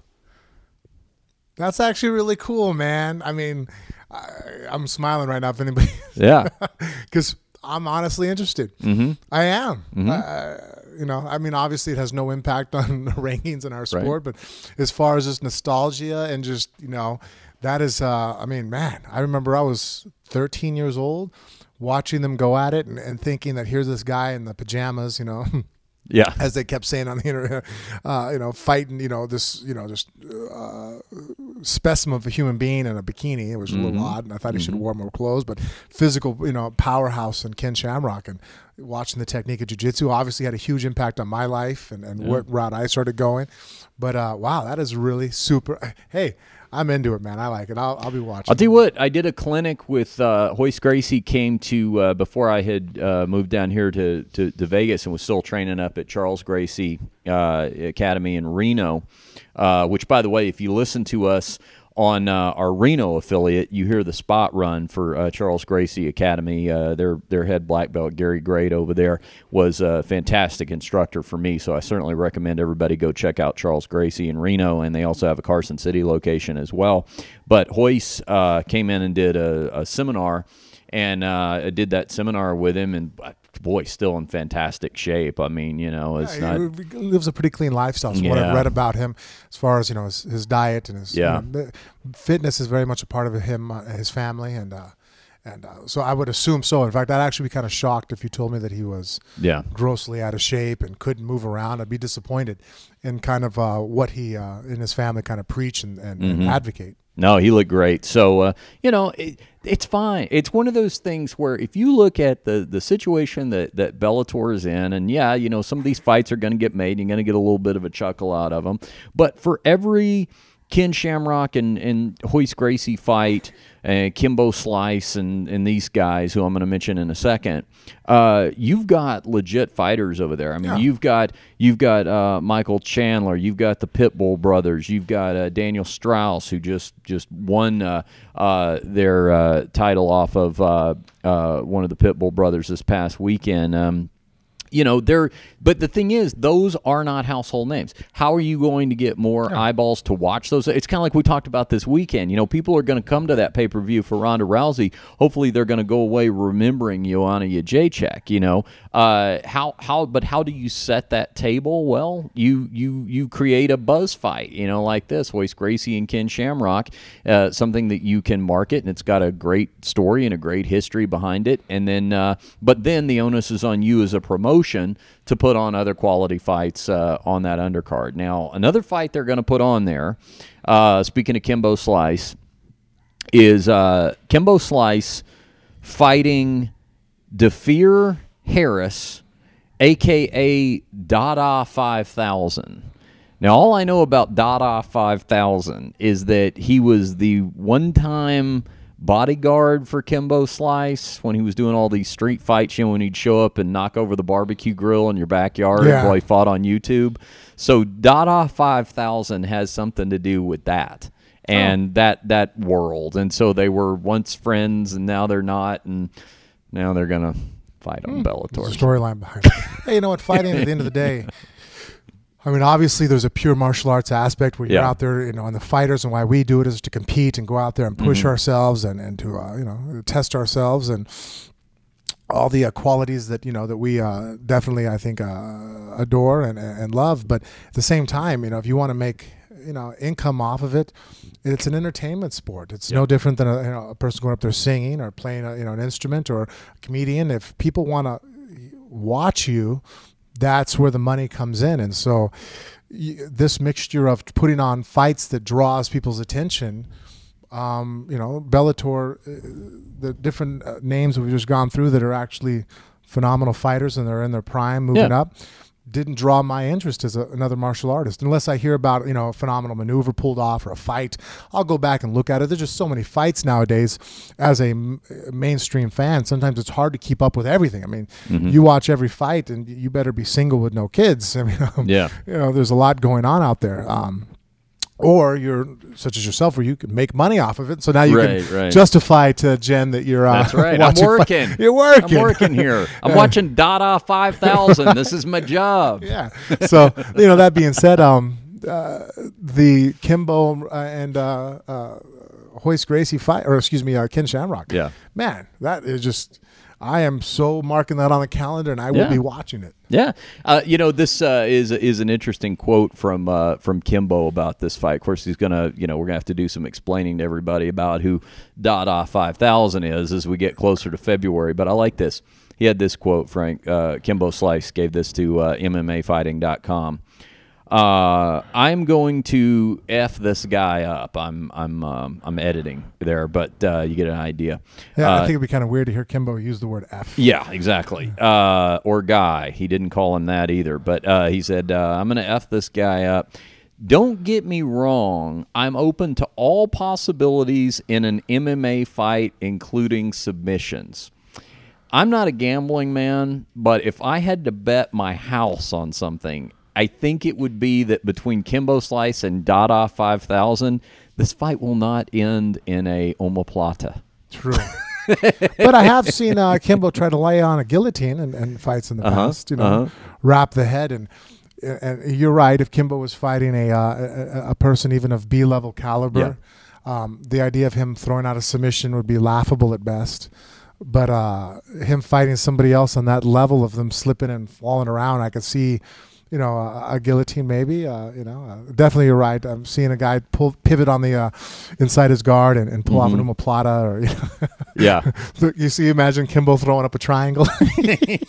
That's actually really cool, man. I mean, I, am smiling right now if anybody. Yeah. (laughs) Because I'm honestly interested. Mm-hmm. I am. Mm-hmm. Uh, you know, I mean, obviously, it has no impact (laughs) on the rankings in our sport, right. but as far as just nostalgia and just you know, that is. Uh, I mean, man, I remember I was 13 years old watching them go at it and, and thinking that here's this guy in the pajamas, you know. (laughs) Yeah, as they kept saying on the internet, (laughs) uh, you know, fighting, you know, this, you know, just uh, specimen of a human being in a bikini. It was a little mm-hmm. odd, and I thought mm-hmm. he should have mm-hmm. worn more clothes. But physical, you know, powerhouse and Ken Shamrock, and watching the technique of jiu-jitsu obviously had a huge impact on my life and, and yeah. what route I started going. But uh, wow, that is really super. Hey, I'm into it, man. I like it. I'll, I'll be watching. I'll tell you what. I did a clinic with uh, Royce Gracie. Came to uh, before I had uh, moved down here to, to, to Vegas and was still training up at Charles Gracie uh, Academy in Reno. Uh, which, by the way, if you listen to us on uh, our Reno affiliate, you hear the spot run for uh, Charles Gracie Academy. Uh, their their head black belt Gary Great over there was a fantastic instructor for me, so I certainly recommend everybody go check out Charles Gracie in Reno, and they also have a Carson City location as well. But Royce uh, came in and did a, a seminar, and uh, did that seminar with him, and boy, still in fantastic shape. I mean, you know, it's yeah, not he lives a pretty clean lifestyle. From yeah. what I've read about him, as far as you know, his, his diet and his yeah. You know, fitness is very much a part of him, uh, his family, and uh, and uh, so I would assume so. In fact, I'd actually be kind of shocked if you told me that he was yeah. grossly out of shape and couldn't move around. I'd be disappointed in kind of uh, what he uh, and his family kind of preach and, and, mm-hmm. and advocate. No, he looked great. So uh, you know, it, it's fine. It's one of those things where if you look at the the situation that that Bellator is in, and yeah, you know, some of these fights are going to get made. You're going to get a little bit of a chuckle out of them, but for every Ken Shamrock and, and Royce Gracie fight, uh, Kimbo Slice and, and these guys who I'm going to mention in a second, uh, you've got legit fighters over there. I mean, yeah. you've got you've got uh, Michael Chandler, you've got the Pitbull brothers, you've got uh, Daniel Straus who just just won uh, uh, their title off of one of the Pitbull brothers this past weekend. Um, you know they're but the thing is those are not household names. How are you going to get more yeah. eyeballs to watch those? It's kind of like we talked about this weekend. You know people are going to come to that pay-per-view for ronda rousey. Hopefully they're going to go away remembering joanna Jedrzejczyk, you know? Uh, how how but how do you set that table? Well you you you create a buzz fight you know like this. Royce Gracie and Ken Shamrock uh, something that you can market and it's got a great story and a great history behind it. And then uh, but then the onus is on you as a promoter to put on other quality fights uh, on that undercard. Now, another fight they're going to put on there, uh, speaking of Kimbo Slice, is uh, Kimbo Slice fighting Dhafir Harris, aka Dada 5000. Now, all I know about Dada 5000 is that he was the one time bodyguard for Kimbo Slice when he was doing all these street fights, you know, when he'd show up and knock over the barbecue grill in your backyard Yeah. while he fought on YouTube. So Dada 5000 has something to do with that. Oh. And that that world, and so they were once friends, and now they're not, and now they're gonna fight on hmm. Bellator. There's storyline behind it. hey, you know what? Fighting at the end of the day, (laughs) I mean, obviously, there's a pure martial arts aspect where you're Yeah. out there, you know, and the fighters and why we do it is to compete and go out there and push Mm-hmm. ourselves and, and to, uh, you know, test ourselves and all the uh, qualities that, you know, that we uh, definitely, I think, uh, adore and, and love. But at the same time, you know, if you want to make, you know, income off of it, it's an entertainment sport. It's no different than a, you know, a person going up there singing or playing, a, you know, an instrument or a comedian. If people want to watch you, that's where the money comes in. And so, this mixture of putting on fights that draws people's attention, um, you know, Bellator, uh, the different uh, names we've just gone through that are actually phenomenal fighters and they're in their prime, moving Yeah. up. Didn't draw my interest as a, another martial artist unless I hear about you know a phenomenal maneuver pulled off or a fight. I'll go back and look at it. There's just so many fights nowadays. As a m- mainstream fan, sometimes it's hard to keep up with everything. I mean, you watch every fight, and you better be single with no kids. (laughs) I mean, um, Yeah. (laughs) you know, there's a lot going on out there. Um, or you're such as yourself, where you can make money off of it. So now you Right, can right. justify to Jen that you're. Uh, That's right. I'm watching fi- working. (laughs) You're working. I'm working here. (laughs) I'm watching Dada 5000. This is my job. (laughs) yeah. So you know that being said, um, uh, the Kimbo uh, and uh, uh, Royce Gracie fight, or excuse me, uh, Ken Shamrock. Yeah. Man, that is just. I am so marking that on the calendar, and I will be watching it. Yeah, uh, you know this uh, is is an interesting quote from uh, from Kimbo about this fight. Of course, he's gonna you know we're gonna have to do some explaining to everybody about who Dada Five Thousand is as we get closer to February. But I like this. He had this quote. Frank uh, Kimbo Slice gave this to uh, MMAfighting.com. Uh, I'm going to f this guy up. I'm I'm um, I'm editing there, but uh, you get an idea. Yeah, I Uh, think it'd be kind of weird to hear Kimbo use the word F. yeah, exactly. Uh, or guy. He didn't call him that either. But uh, he said, uh, I'm going to F this guy up. Don't get me wrong. I'm open to all possibilities in an MMA fight, including submissions. I'm not a gambling man, but if I had to bet my house on something, I think it would be that between Kimbo Slice and Dada 5000, this fight will not end in a omoplata. True. but I have seen uh, (laughs) Kimbo try to lay on a guillotine and, and fights in the Uh-huh, past. You know, uh-huh. wrap the head and. And you're right. If Kimbo was fighting a uh, a, a person even of B level caliber, um, the idea of him throwing out a submission would be laughable at best. But uh, him fighting somebody else on that level of them slipping and falling around, I could see, you know, a, a guillotine maybe. Uh, you know, uh, definitely you're right. I'm seeing a guy pull pivot on the uh, inside his guard and, and pull off an omoplata, or you, know, Yeah. (laughs) you see, imagine Kimbo throwing up a triangle. (laughs)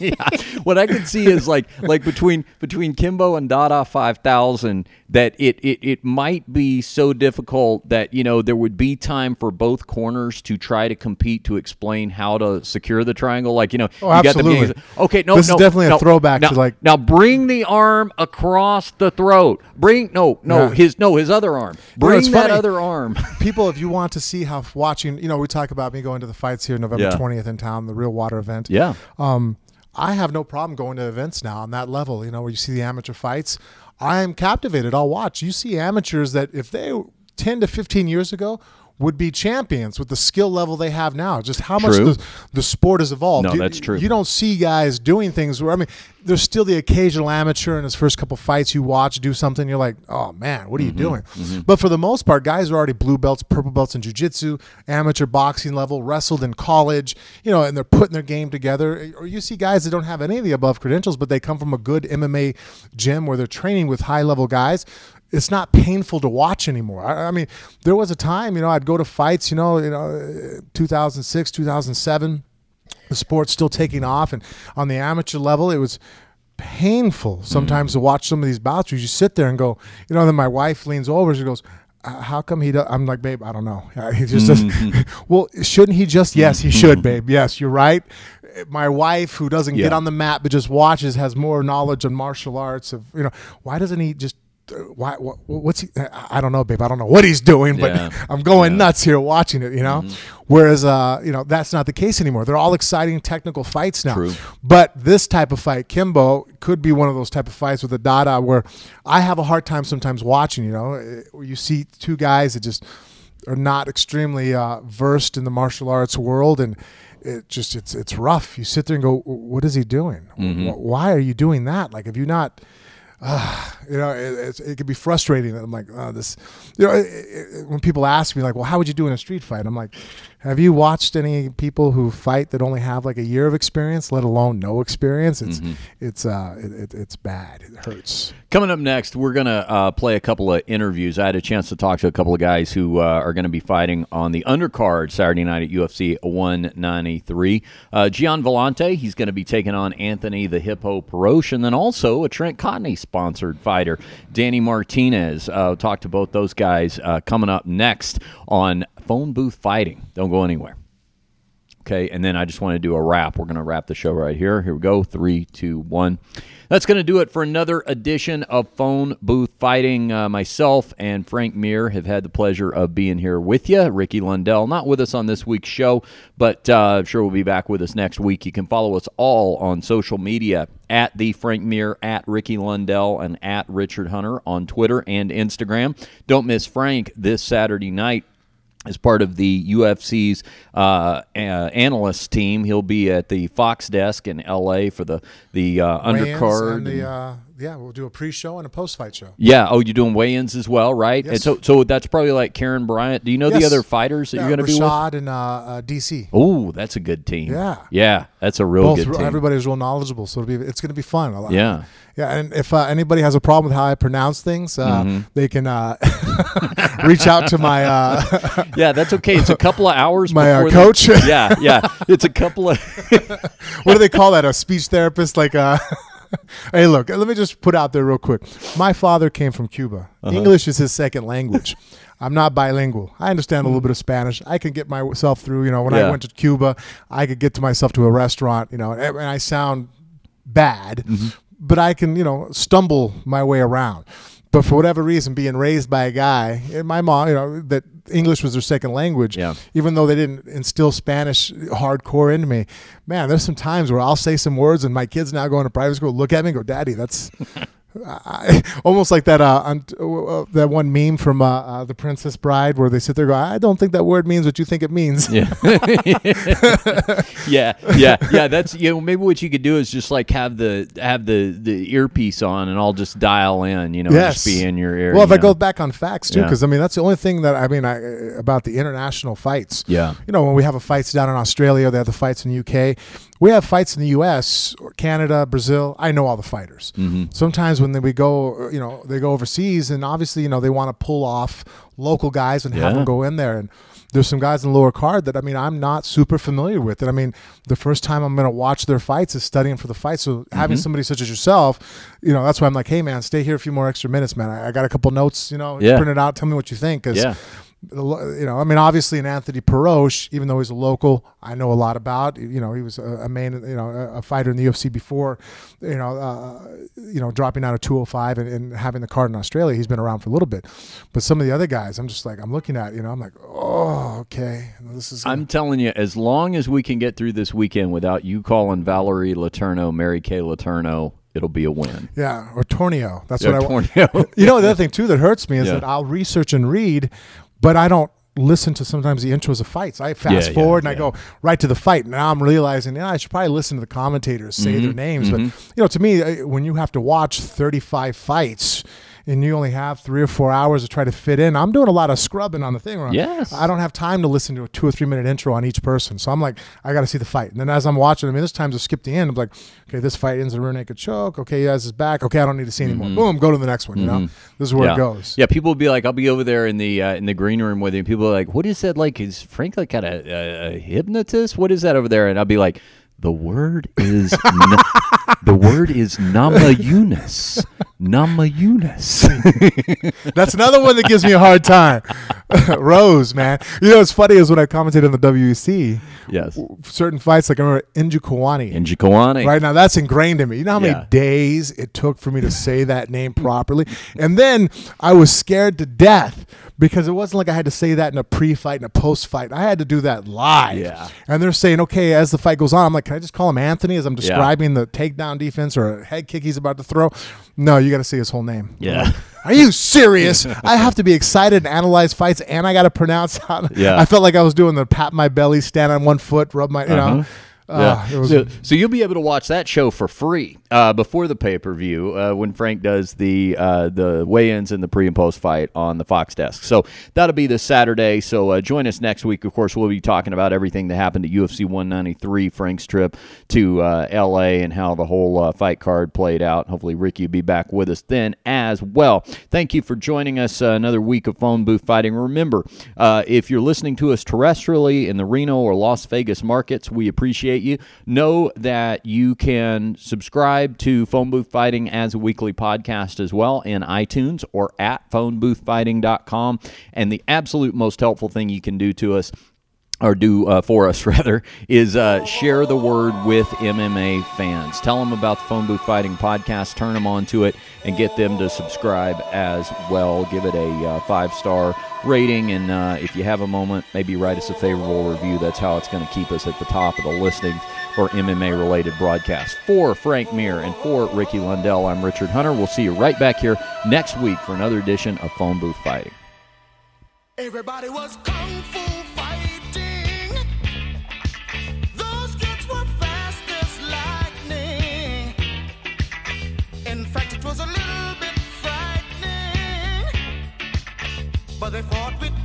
yeah. What I could see is like like between between Kimbo and Dada five thousand that it, it it might be so difficult that you know there would be time for both corners to try to compete to explain how to secure the triangle. Like you know, Oh, you got absolutely. getting- okay, no, This is no, definitely a throwback to, like- now bring the arm across the throat. Bring no no Yeah. his no his other arm. know, Bring it's that funny. other arm. (laughs) People, if you want to see how watching, you know, we talk about me going to the fights here November Yeah. 20th in town, the Real Water event. yeah. Um, I have no problem going to events now on that level, you know, where you see the amateur fights. I'm captivated. I'll watch. You see amateurs that if they 10 to 15 years ago would be champions with the skill level they have now. Just how much the, the sport has evolved. No, You- that's true. You don't see guys doing things where I mean, there's still the occasional amateur in his first couple fights you watch do something you're like, "Oh man, what are Mm-hmm. you doing?" But for the most part, guys are already blue belts, purple belts in jiu-jitsu, amateur boxing level, wrestled in college, you know, and they're putting their game together. Or you see guys that don't have any of the above credentials, but they come from a good MMA gym where they're training with high-level guys it's not painful to watch anymore. I, I mean, there was a time, you know, I'd go to fights, you know, you know, 2006, 2007, the sport's still taking off, and on the amateur level, it was painful sometimes to watch some of these bouts. You just sit there and go, you know. Then my wife leans over, and she goes. "Uh, How come he? Do-? I'm like, babe, I don't know. Uh, (laughs) He just doesn't. (laughs) well, shouldn't he just? Yes, he should, babe. Yes, you're right. My wife, who doesn't get on the mat but just watches, has more knowledge on martial arts. Of you know, why doesn't he just why, what, what's he? I don't know, babe. I don't know what he's doing, but Yeah. (laughs) I'm going Yeah. nuts here watching it. You know, whereas uh, you know that's not the case anymore. They're all exciting technical fights now. True. But this type of fight, Kimbo, could be one of those type of fights with a Dada where I have a hard time sometimes watching. You know, eh, where you see two guys that just are not extremely uh, versed in the martial arts world and. It just it's it's rough. You sit there and go, "What is he doing? Wh- Why are you doing that? Like, have you not (sighs) you know, it, it can be frustrating. I'm like, oh, this, you know, it, it, when people ask me like, well, how would you do in a street fight? I'm like, have you watched any people who fight that only have like a year of experience, let alone no experience? It's, it's, uh, it, it, it's bad. It hurts. Coming up next, we're going to uh, play a couple of interviews. I had a chance to talk to a couple of guys who uh, are going to be fighting on the undercard Saturday night at UFC 193. Uh, Gian Villante, he's going to be taking on Anthony the Hippo Perosh, and then also a Trent Cotney sponsored fighter, Danny Martinez. Uh, talk to both those guys uh, coming up next on Phone Booth Fighting. Don't go anywhere. Okay, and then I just want to do a wrap. We're going to wrap the show right here. Here we go. Three, two, one. That's going to do it for another edition of Phone Booth Fighting. Uh, myself and Frank Mir have had the pleasure of being here with you. Ricky Lundell, not with us on this week's show, but uh, I'm sure we'll be back with us next week. You can follow us all on social media at the Frank Mir, at Ricky Lundell, and at Richard Hunter on Twitter and Instagram. Don't miss Frank this Saturday night as part of the UFC's uh, uh, analyst team. He'll be at the Fox desk in LA for the the uh, undercard. and the, uh, yeah, we'll do a pre-show and a post-fight show. yeah. Oh, you're doing weigh-ins as well, right? And Yes. so, so that's probably like Karyn Bryant. Do you know the other fighters that Yeah, you're going to be with? Rashad and uh, uh, DC. Oh, that's a good team. Yeah. yeah, that's a real Both, good team. everybody's real knowledgeable, so it'll be, it's going to be fun. Yeah. Yeah, and if uh, anybody has a problem with how I pronounce things, uh, Mm-hmm. they can uh, (laughs) reach out to my uh, (laughs) Yeah, that's okay. It's a couple of hours. My, uh, coach? (laughs) yeah, yeah. It's a couple of. what do they call that? A speech therapist? Like, uh, (laughs) hey, look, let me just put out there real quick. My father came from Cuba. Uh-huh. English is his second language. (laughs) I'm not bilingual. I understand a little bit of Spanish. I can get myself through. You know, when Yeah. I went to Cuba, I could get to myself to a restaurant. You know, and, and I sound bad, Mm-hmm. but I can, you know, stumble my way around. But for whatever reason, being raised by a guy, my mom, you know, that English was their second language, Yeah. even though they didn't instill Spanish hardcore into me, man, there's some times where I'll say some words and my kids now going to private school look at me and go, "Daddy, that's." I, almost like that uh, on, uh, that one meme from uh, uh, the Princess Bride where they sit there and go, I don't think that word means what you think it means. Yeah. (laughs) yeah, yeah, yeah. That's you know maybe what you could do is just like have the have the the earpiece on and I'll just dial in. You know, Yes. just be in your ear. Well, if I go back on facts too, Yeah. because I mean that's the only thing that I mean I, about the international fights. Yeah. you know when we have a fights down in Australia, they have the fights in the UK. We have fights in the US, or Canada, Brazil. I know all the fighters. Mm-hmm. Sometimes when they, we go, you know, they go overseas, and obviously, you know, they want to pull off local guys and have them go in there and. There's some guys in the lower card that I mean I'm not super familiar with. And I mean, the first time I'm going to watch their fights is studying for the fight. So having Mm-hmm. somebody such as yourself, you know, that's why I'm like, hey man, stay here a few more extra minutes, man. I, I got a couple notes, you know, Yeah. print it out. Tell me what you think, because Yeah. You know, I mean, obviously, in Anthony Perosh, even though he's a local, I know a lot about. You know, he was a, a main, you know, a, fighter in the UFC before, you know, uh, you know, dropping out of 205 and, and having the card in Australia. He's been around for a little bit, but some of the other guys, I'm just like, I'm looking at, you know, I'm like, oh, okay, this is. I'm telling you, as long as we can get through this weekend without you calling Valerie Letourneau, Mary Kay Letourneau, it'll be a win. yeah, or Tornio. That's Yeah, what I want. (laughs) You know, the other thing too that hurts me is Yeah. that I'll research and read, but I don't listen to sometimes the intros of fights. I fast Yeah, yeah, forward and I go right to the fight. Now I'm realizing, yeah, I should probably listen to the commentators say Mm-hmm, their names. But you know, to me, uh, when you have to watch 35 fights. And you only have three or four hours to try to fit in. I'm doing a lot of scrubbing on the thing. Yes. I don't have time to listen to a two or three minute intro on each person. So I'm like, I got to see the fight. And then as I'm watching, I mean, there's times I skip the end. I'm like, okay, this fight ends in a rear naked choke. Okay, he has his back. Okay, I don't need to see anymore. Boom, go to the next one. You know, this is where Mm-hmm. yeah. it goes. Yeah, people will be like, I'll be over there in the uh, in the green room with you. People are like, what is that like? Is Frank like got a, a, a hypnotist? What is that over there? And I'll be like, The word is n- the word is Namajunas. Namajunas. (laughs) That's another one that gives me a hard time. (laughs) Rose, man. You know what's funny is when I commented on the WEC, yes. certain fights, like I remember Injukwani. Injikawani. Right now, that's ingrained in me. You know how many days it took for me to say that name properly? And then I was scared to death because it wasn't like I had to say that in a pre fight and a post fight. I had to do that live. Yeah. And they're saying, okay, as the fight goes on, I'm like, can I just call him Anthony as I'm describing the takedown defense or a head kick he's about to throw? No, you got to say his whole name. Yeah. Are you serious? (laughs) I have to be excited and analyze fights, and I got to pronounce how. Yeah. (laughs) I felt like I was doing the pat my belly, stand on one foot, rub my, you know. Uh-huh. Uh, Yeah. so, so you'll be able to watch that show for free uh, before the pay per view uh, when Frank does the uh, the weigh ins and the pre and post fight on the Fox desk. So that'll be this Saturday. So uh, join us next week. Of course, we'll be talking about everything that happened at UFC 193, Frank's trip to uh, LA, and how the whole uh, fight card played out. Hopefully, Ricky will be back with us then as well. Thank you for joining us uh, another week of phone booth fighting. Remember, uh, if you're listening to us terrestrially in the Reno or Las Vegas markets, we appreciate you. Know that you can subscribe to Phone Booth Fighting as a weekly podcast as well in iTunes or at phoneboothfighting.com. And the absolute most helpful thing you can do to us or do uh, for us (laughs) rather is uh, share the word with MMA fans. Tell them about the Phone Booth Fighting podcast. Turn them on to it and get them to subscribe as well. Give it a uh, five star rating, and uh, if you have a moment, maybe write us a favorable review. That's how it's going to keep us at the top of the listings for MMA related broadcasts. For Frank Mir and for Ricky Lundell, I'm Richard Hunter. We'll see you right back here next week for another edition of Phone Booth Fighting. Everybody was kung fu but they fought with